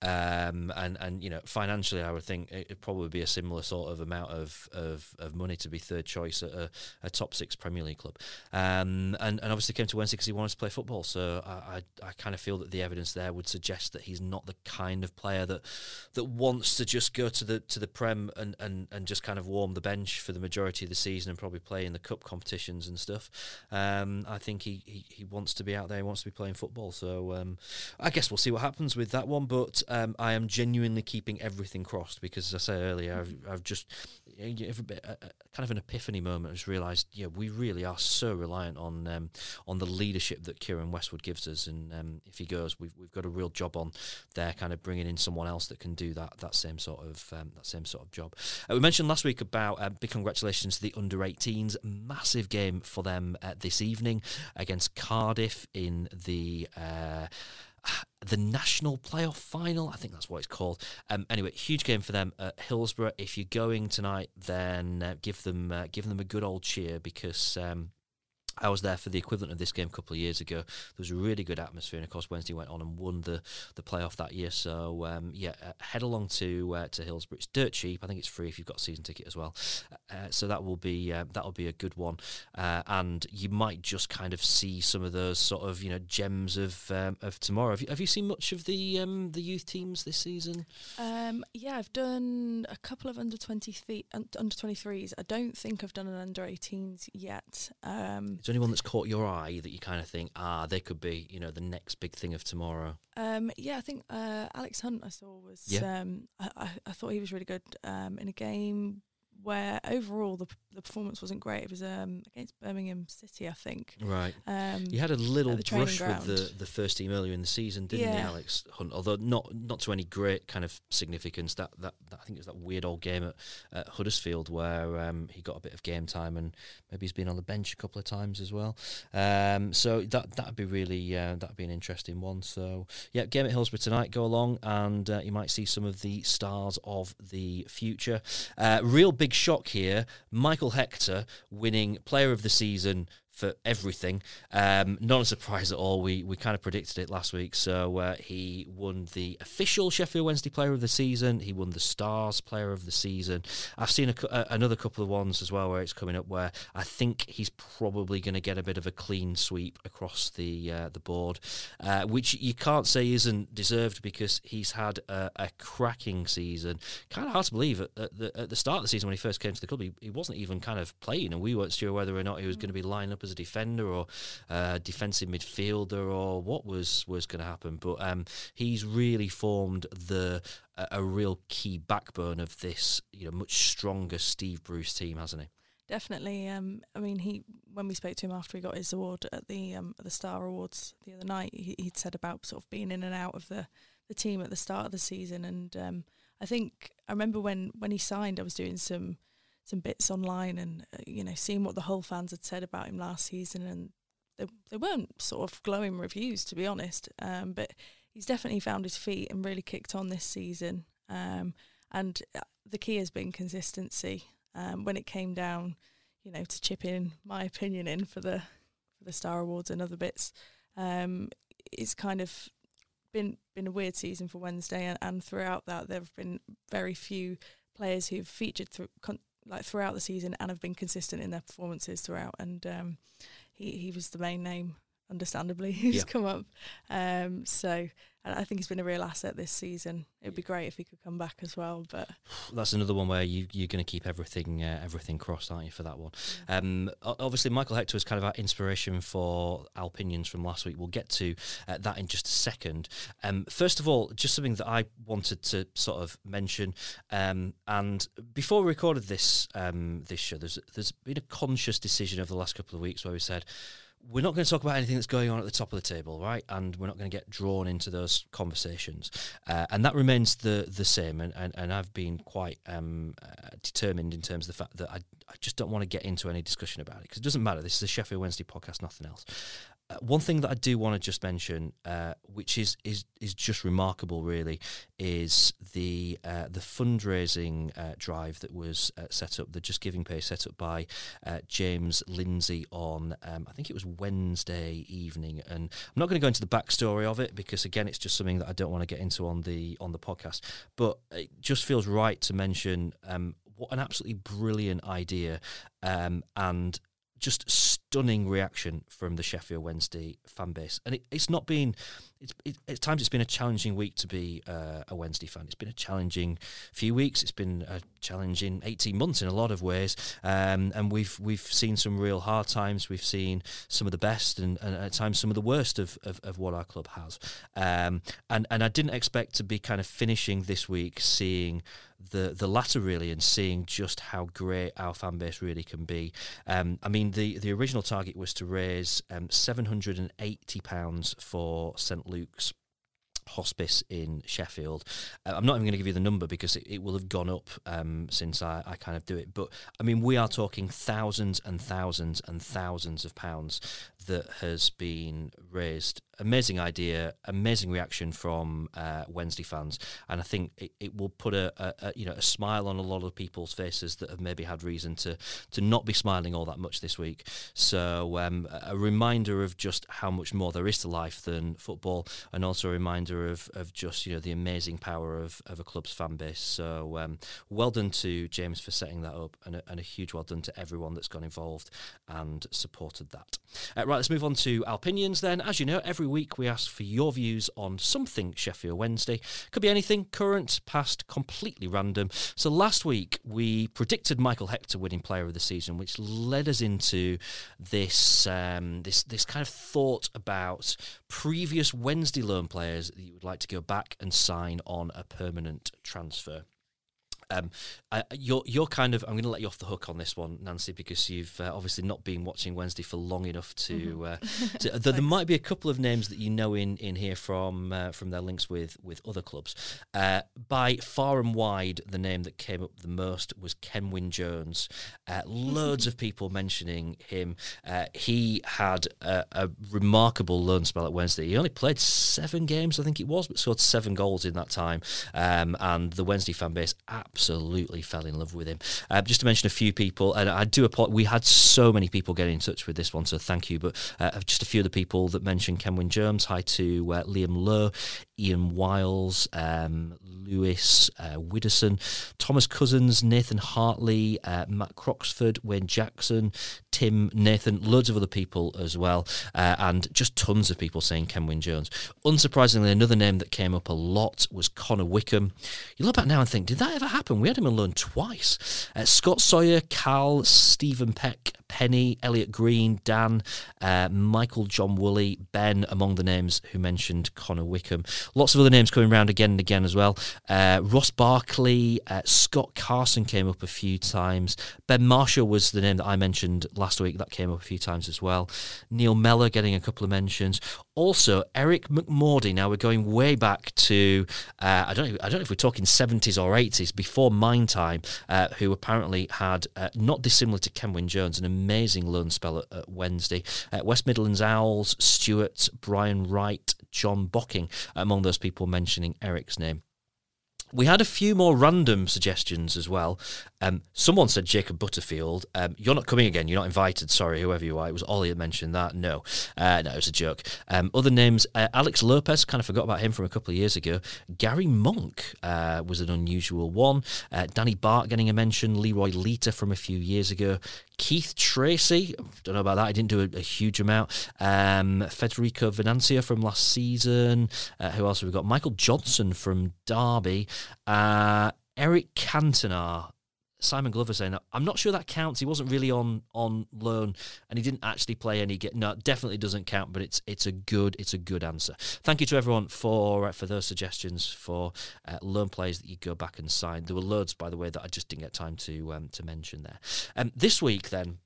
Um, and and you know financially, I would think it'd probably be a similar sort of amount of, of, of money to be third choice at a, a top six Premier League club. Um, and and obviously came to Wednesday because he wanted to play football. So I, I, I kind of feel that the evidence there would suggest that he's not the kind of player that that wants to just go to the to the Prem and, and, and just kind of warm the bench for the majority of the season and probably play in the cup competitions and stuff. Um, I think he, he, he wants to be out there. He wants to be playing football. So um, I guess we'll see what happens with that one. But um, I am genuinely keeping everything crossed because, as I said earlier, I've, I've just bit, a, kind of an epiphany moment. I just realised, yeah, we really are so reliant on um, on the leadership that Keiren Westwood gives us, and um, if he goes, we've we've got a real job on there, kind of bringing in someone else that can do that that same sort of um, that same sort of job. Uh, we mentioned last week about uh, big congratulations to the under 18s, massive game for them uh, this evening against Cardiff in the. The national playoff final. I think that's what it's called. Um, anyway, huge game for them at Hillsborough. If you're going tonight, then uh, give them uh, give them a good old cheer because um, I was there for the equivalent of this game a couple of years ago. There was a really good atmosphere, and of course, Wednesday went on and won the, the playoff that year. So um, yeah, uh, head along to uh, to Hillsborough. It's dirt cheap. I think it's free if you've got a season ticket as well. Uh, so that will be uh, that will be a good one, uh, and you might just kind of see some of those sort of you know gems of um, of tomorrow. Have you, have you seen much of the um, the youth teams this season? Um, yeah, I've done a couple of under twenty th- under twenty threes. I don't think I've done an under 18s yet. There anyone that's caught your eye that you kind of think, ah, they could be, you know, the next big thing of tomorrow? Um, yeah, I think uh, Alex Hunt I saw was. Yeah. Um, I, I, thought he was really good um, in a game where overall the the performance wasn't great. It was um, against Birmingham City, I think. Right. Um, you had a little brush ground. with the, the first team earlier in the season, didn't yeah. you, Alex Hunt? Although not not to any great kind of significance. That that, that I think it was that weird old game at, at Huddersfield where um, he got a bit of game time and maybe he's been on the bench a couple of times as well. Um, so that that'd be really uh, that'd be an interesting one. So yeah, game at Hillsborough tonight. Go along and uh, you might see some of the stars of the future. Uh, real big shock here, Michael Hector winning Player of the Season for everything. Um, not a surprise at all. We we kind of predicted it last week. So uh, he won the official Sheffield Wednesday Player of the Season. He won the Stars Player of the Season. I've seen a, a, another couple of ones as well where it's coming up where I think he's probably going to get a bit of a clean sweep across the uh, the board, uh, which you can't say isn't deserved because he's had a, a cracking season. Kind of hard to believe at, at, the, at the start of the season when he first came to the club, he, he wasn't even kind of playing, and we weren't sure whether or not he was going to be lined up as a defender or uh, defensive midfielder or what was was going to happen. But um, he's really formed the a, a, real key backbone of this you know much stronger Steve Bruce team, hasn't he? Definitely. Um, I mean, he when we spoke to him after he got his award at the um, at the Star Awards the other night, he, would said about sort of being in and out of the the team at the start of the season, and um, I think I remember when when he signed, I was doing some some bits online and uh, you know seeing what the Hull fans had said about him last season, and they they weren't sort of glowing reviews to be honest. Um, but he's definitely found his feet and really kicked on this season. Um, and uh, the key has been consistency. Um, when it came down, you know, to chip in my opinion in for the for the Star Awards and other bits. Um, it's kind of been been a weird season for Wednesday, and, and throughout that, there have been very few players who've featured through, con- like throughout the season and have been consistent in their performances throughout. And um, he he was the main name, understandably, who's yeah. come up. Um, so I think he's been a real asset this season. It'd be great if he could come back as well. But that's another one where you you're going to keep everything uh, everything crossed, aren't you, for that one? Yeah. Um, obviously, Michael Hector was kind of our inspiration for our opinions from last week. We'll get to uh, that in just a second. Um, first of all, just something that I wanted to sort of mention. Um, and before we recorded this um, this show, there's there's been a conscious decision over the last couple of weeks where we said we're not going to talk about anything that's going on at the top of the table, right? And we're not going to get drawn into those conversations. Uh, and that remains the the same. And, and, and I've been quite um, uh, determined in terms of the fact that I, I just don't want to get into any discussion about it because it doesn't matter. This is a Sheffield Wednesday podcast, nothing else. Uh, one thing that I do want to just mention, uh, which is is is just remarkable, really, is the uh, the fundraising uh, drive that was uh, set up, the Just Giving page set up by uh, James Lindsay on, um, I think it was Wednesday evening, and I'm not going to go into the backstory of it because again, it's just something that I don't want to get into on the on the podcast, but it just feels right to mention. Um, what an absolutely brilliant idea um, and just stunning reaction from the Sheffield Wednesday fan base, and it, it's not been. It's it, at times it's been a challenging week to be uh, a Wednesday fan. It's been a challenging few weeks. It's been a challenging eighteen months in a lot of ways, um, and we've we've seen some real hard times. We've seen some of the best, and, and at times some of the worst of, of, of what our club has. Um, and and I didn't expect to be kind of finishing this week seeing the the latter really and seeing just how great our fan base really can be. Um, I mean, the the original target was to raise um, seven hundred and eighty pounds for St Luke's hospice in Sheffield. Uh, I'm not even going to give you the number because it, it will have gone up um, since I, I, kind of do it. But I mean, we are talking thousands and thousands and thousands of pounds that has been raised. Amazing idea, amazing reaction from uh, Wednesday fans, and I think it, it will put a, a, a, you know a smile on a lot of people's faces that have maybe had reason to to not be smiling all that much this week. So um, a reminder of just how much more there is to life than football, and also a reminder of, of just you know the amazing power of, of a club's fan base. So um, well done to James for setting that up, and a, and a huge well done to everyone that's got involved and supported that. Uh, right, let's move on to our opinions then. As you know, every week we ask for your views on something Sheffield Wednesday. Could be anything, current, past, completely random. So last week we predicted Michael Hector winning player of the season, which led us into this um, this this kind of thought about previous Wednesday loan players that you would like to go back and sign on a permanent transfer. Um, I, you're you're kind of I'm going to let you off the hook on this one, Nancy, because you've uh, obviously not been watching Wednesday for long enough to. Mm-hmm. Uh, to there, there, might be a couple of names that you know in in here from uh, from their links with with other clubs. Uh, by far and wide, the name that came up the most was Kenwyne Jones. Uh, loads of people mentioning him. Uh, he had a, a, remarkable loan spell at Wednesday. He only played seven games, I think it was, but scored seven goals in that time. Um, and the Wednesday fan base absolutely absolutely fell in love with him. Uh, just to mention a few people, and I do applaud. We had so many people get in touch with this one, so thank you. But uh, just a few of the people that mentioned Kenwyne Jones. Hi to uh, Liam Lowe, Ian Wiles, um, Lewis uh, Widdowson, Thomas Cousins, Nathan Hartley, uh, Matt Croxford, Wayne Jackson, Tim, Nathan, loads of other people as well, uh, and just tons of people saying Kenwyne Jones. Unsurprisingly, another name that came up a lot was Connor Wickham. You look back now and think, did that ever happen? We had him alone twice. Uh, Scott Sawyer, Cal, Stephen Peck, Penny, Elliot Green, Dan, uh, Michael John Woolley, Ben, among the names who mentioned Connor Wickham. Lots of other names coming around again and again as well. Uh, Ross Barkley, uh, Scott Carson came up a few times. Ben Marshall was the name that I mentioned last week. That came up a few times as well. Neil Mellor getting a couple of mentions. Also, Eric McMordie. Now we're going way back to uh, I don't know, I don't know if we're talking seventies or eighties before mine time. Uh, who apparently had uh, not dissimilar to Kenwyne Jones, an amazing loan spell at, at Wednesday. Uh, West Midlands Owls, Stewart, Brian Wright, John Bocking, among those people mentioning Eric's name. We had a few more random suggestions as well. Um, someone said Jacob Butterfield. Um, you're not coming again. You're not invited. Sorry, whoever you are. It was Ollie that mentioned that. No, uh, no, it was a joke. Um, other names: uh, Alex Lopez. Kind of forgot about him from a couple of years ago. Gary Monk uh, was an unusual one. Uh, Danny Batth getting a mention. Leroy Lita from a few years ago. Keith Treacy, don't know about that. I didn't do a, a huge amount. Um, Federico Venancio from last season. Uh, who else have we got? Michael Johnson from Derby. Uh, Eric Cantona. Simon Glover saying that I'm not sure that counts. He wasn't really on on loan, and he didn't actually play any. Get no, definitely doesn't count. But it's it's a good it's a good answer. Thank you to everyone for uh, for those suggestions for uh, loan players that you go back and sign. There were loads, by the way, that I just didn't get time to um, to mention there. Um, this week then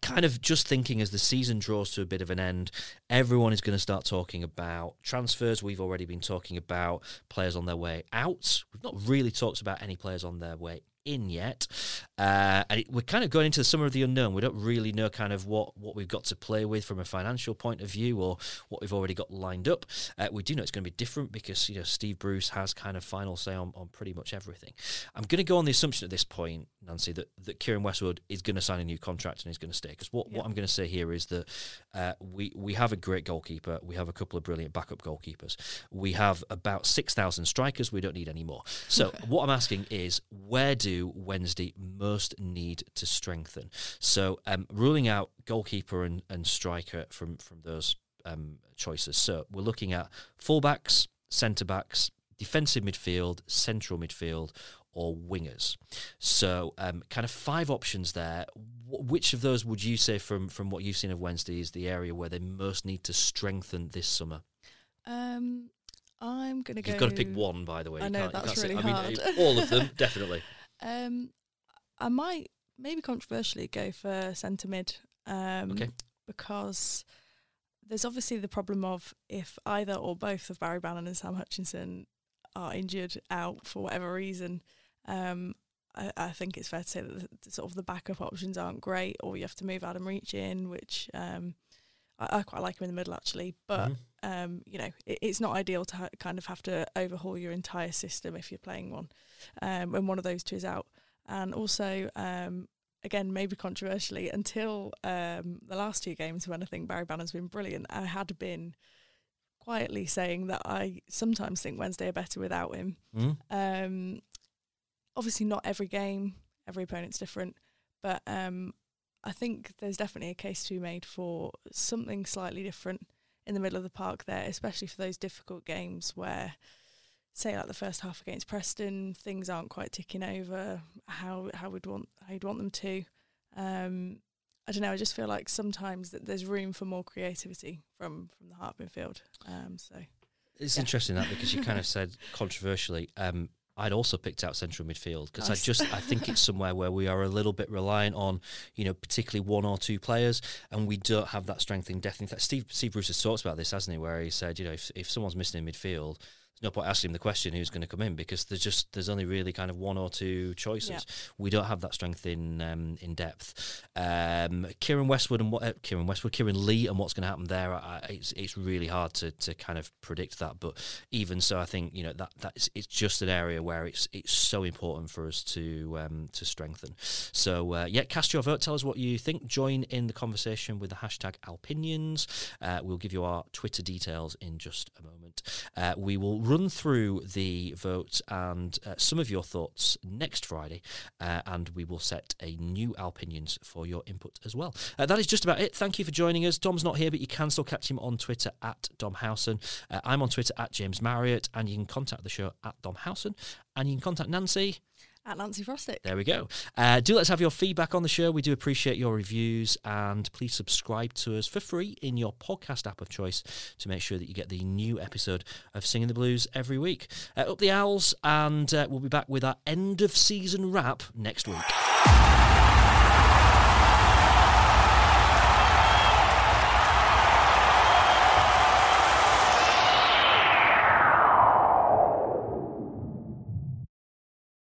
kind of just thinking as the season draws to a bit of an end, everyone is going to start talking about transfers. We've already been talking about players on their way out. We've not really talked about any players on their way in yet. Uh, and it, we're kind of going into the summer of the unknown. We don't really know kind of what, what we've got to play with from a financial point of view or what we've already got lined up. Uh, we do know it's going to be different because, you know, Steve Bruce has kind of final say on, on pretty much everything. I'm going to go on the assumption at this point, Nancy, that, that Keiren Westwood is going to sign a new contract and is going to stay. Because what, what I'm going to say here is that uh, we, we have a great goalkeeper. We have a couple of brilliant backup goalkeepers. We have about 6,000 strikers. We don't need any more. So what I'm asking is where do Wednesday most need to strengthen. So um, ruling out goalkeeper and, and striker from from those um, choices. So we're looking at fullbacks, centre backs, defensive midfield, central midfield, or wingers. So, um, kind of five options there. W- which of those would you say, from from what you've seen of Wednesday, is the area where they most need to strengthen this summer? Um, I'm gonna go. You've got to pick one, by the way. I you know can't, that's really hard. I mean, all of them, definitely. Um, I might maybe controversially go for centre mid. Um, Okay. Because there's obviously the problem of if either or both of Barry Bannan and Sam Hutchinson are injured out for whatever reason, um, I, I think it's fair to say that the, sort of the backup options aren't great, or you have to move Adam Reach in, which um, I, I quite like him in the middle actually, but Mhm. um, you know, it, it's not ideal to ha- kind of have to overhaul your entire system if you're playing one um, when one of those two is out. And also, um, again, maybe controversially, until um, the last two games when I think Barry Bannan's been brilliant, I had been quietly saying that I sometimes think Wednesday are better without him. Mhm. Obviously, not every game, every opponent's different, but um, I think there's definitely a case to be made for something slightly different in the middle of the park there, especially for those difficult games where, say, like the first half against Preston, things aren't quite ticking over how how we'd want how you'd want them to. Um, I don't know. I just feel like sometimes that there's room for more creativity from from the heart field. Um, so It's Yeah. interesting that because you kind of said controversially. Um, I'd also picked out central midfield because I just I think it's somewhere where we are a little bit reliant on you know particularly one or two players, and we don't have that strength in depth. In fact, Steve Steve Bruce has talked about this, hasn't he? Where he said you know if if someone's missing in midfield. No point asking him the question who's going to come in because there's just there's only really kind of one or two choices. Yeah. We don't have that strength in um, in depth. Um, Keiren Westwood and what uh, Keiren Westwood, Kieran Lee, and what's going to happen there? I, it's it's really hard to, to kind of predict that. But even so, I think you know that that's it's just an area where it's it's so important for us to um, to strengthen. So uh, yeah, cast your vote. Tell us what you think. Join in the conversation with the hashtag Owlpinions. Uh, we'll give you our Twitter details in just a moment. Uh, we will run through the vote and uh, some of your thoughts next Friday, uh, and we will set a new Owlpinions for your input as well. Uh, that is just about it. Thank you for joining us. Dom's not here, but you can still catch him on Twitter at Dom Howson. Uh, I'm on Twitter at James Marriott, and you can contact the show at Dom Howson, and you can contact Nancy. At Nancy Frostick. There we go. Uh, do let's have your feedback on the show. We do appreciate your reviews, and please subscribe to us for free in your podcast app of choice to make sure that you get the new episode of Singing the Blues every week. Uh, up the owls, and uh, we'll be back with our end of season wrap next week.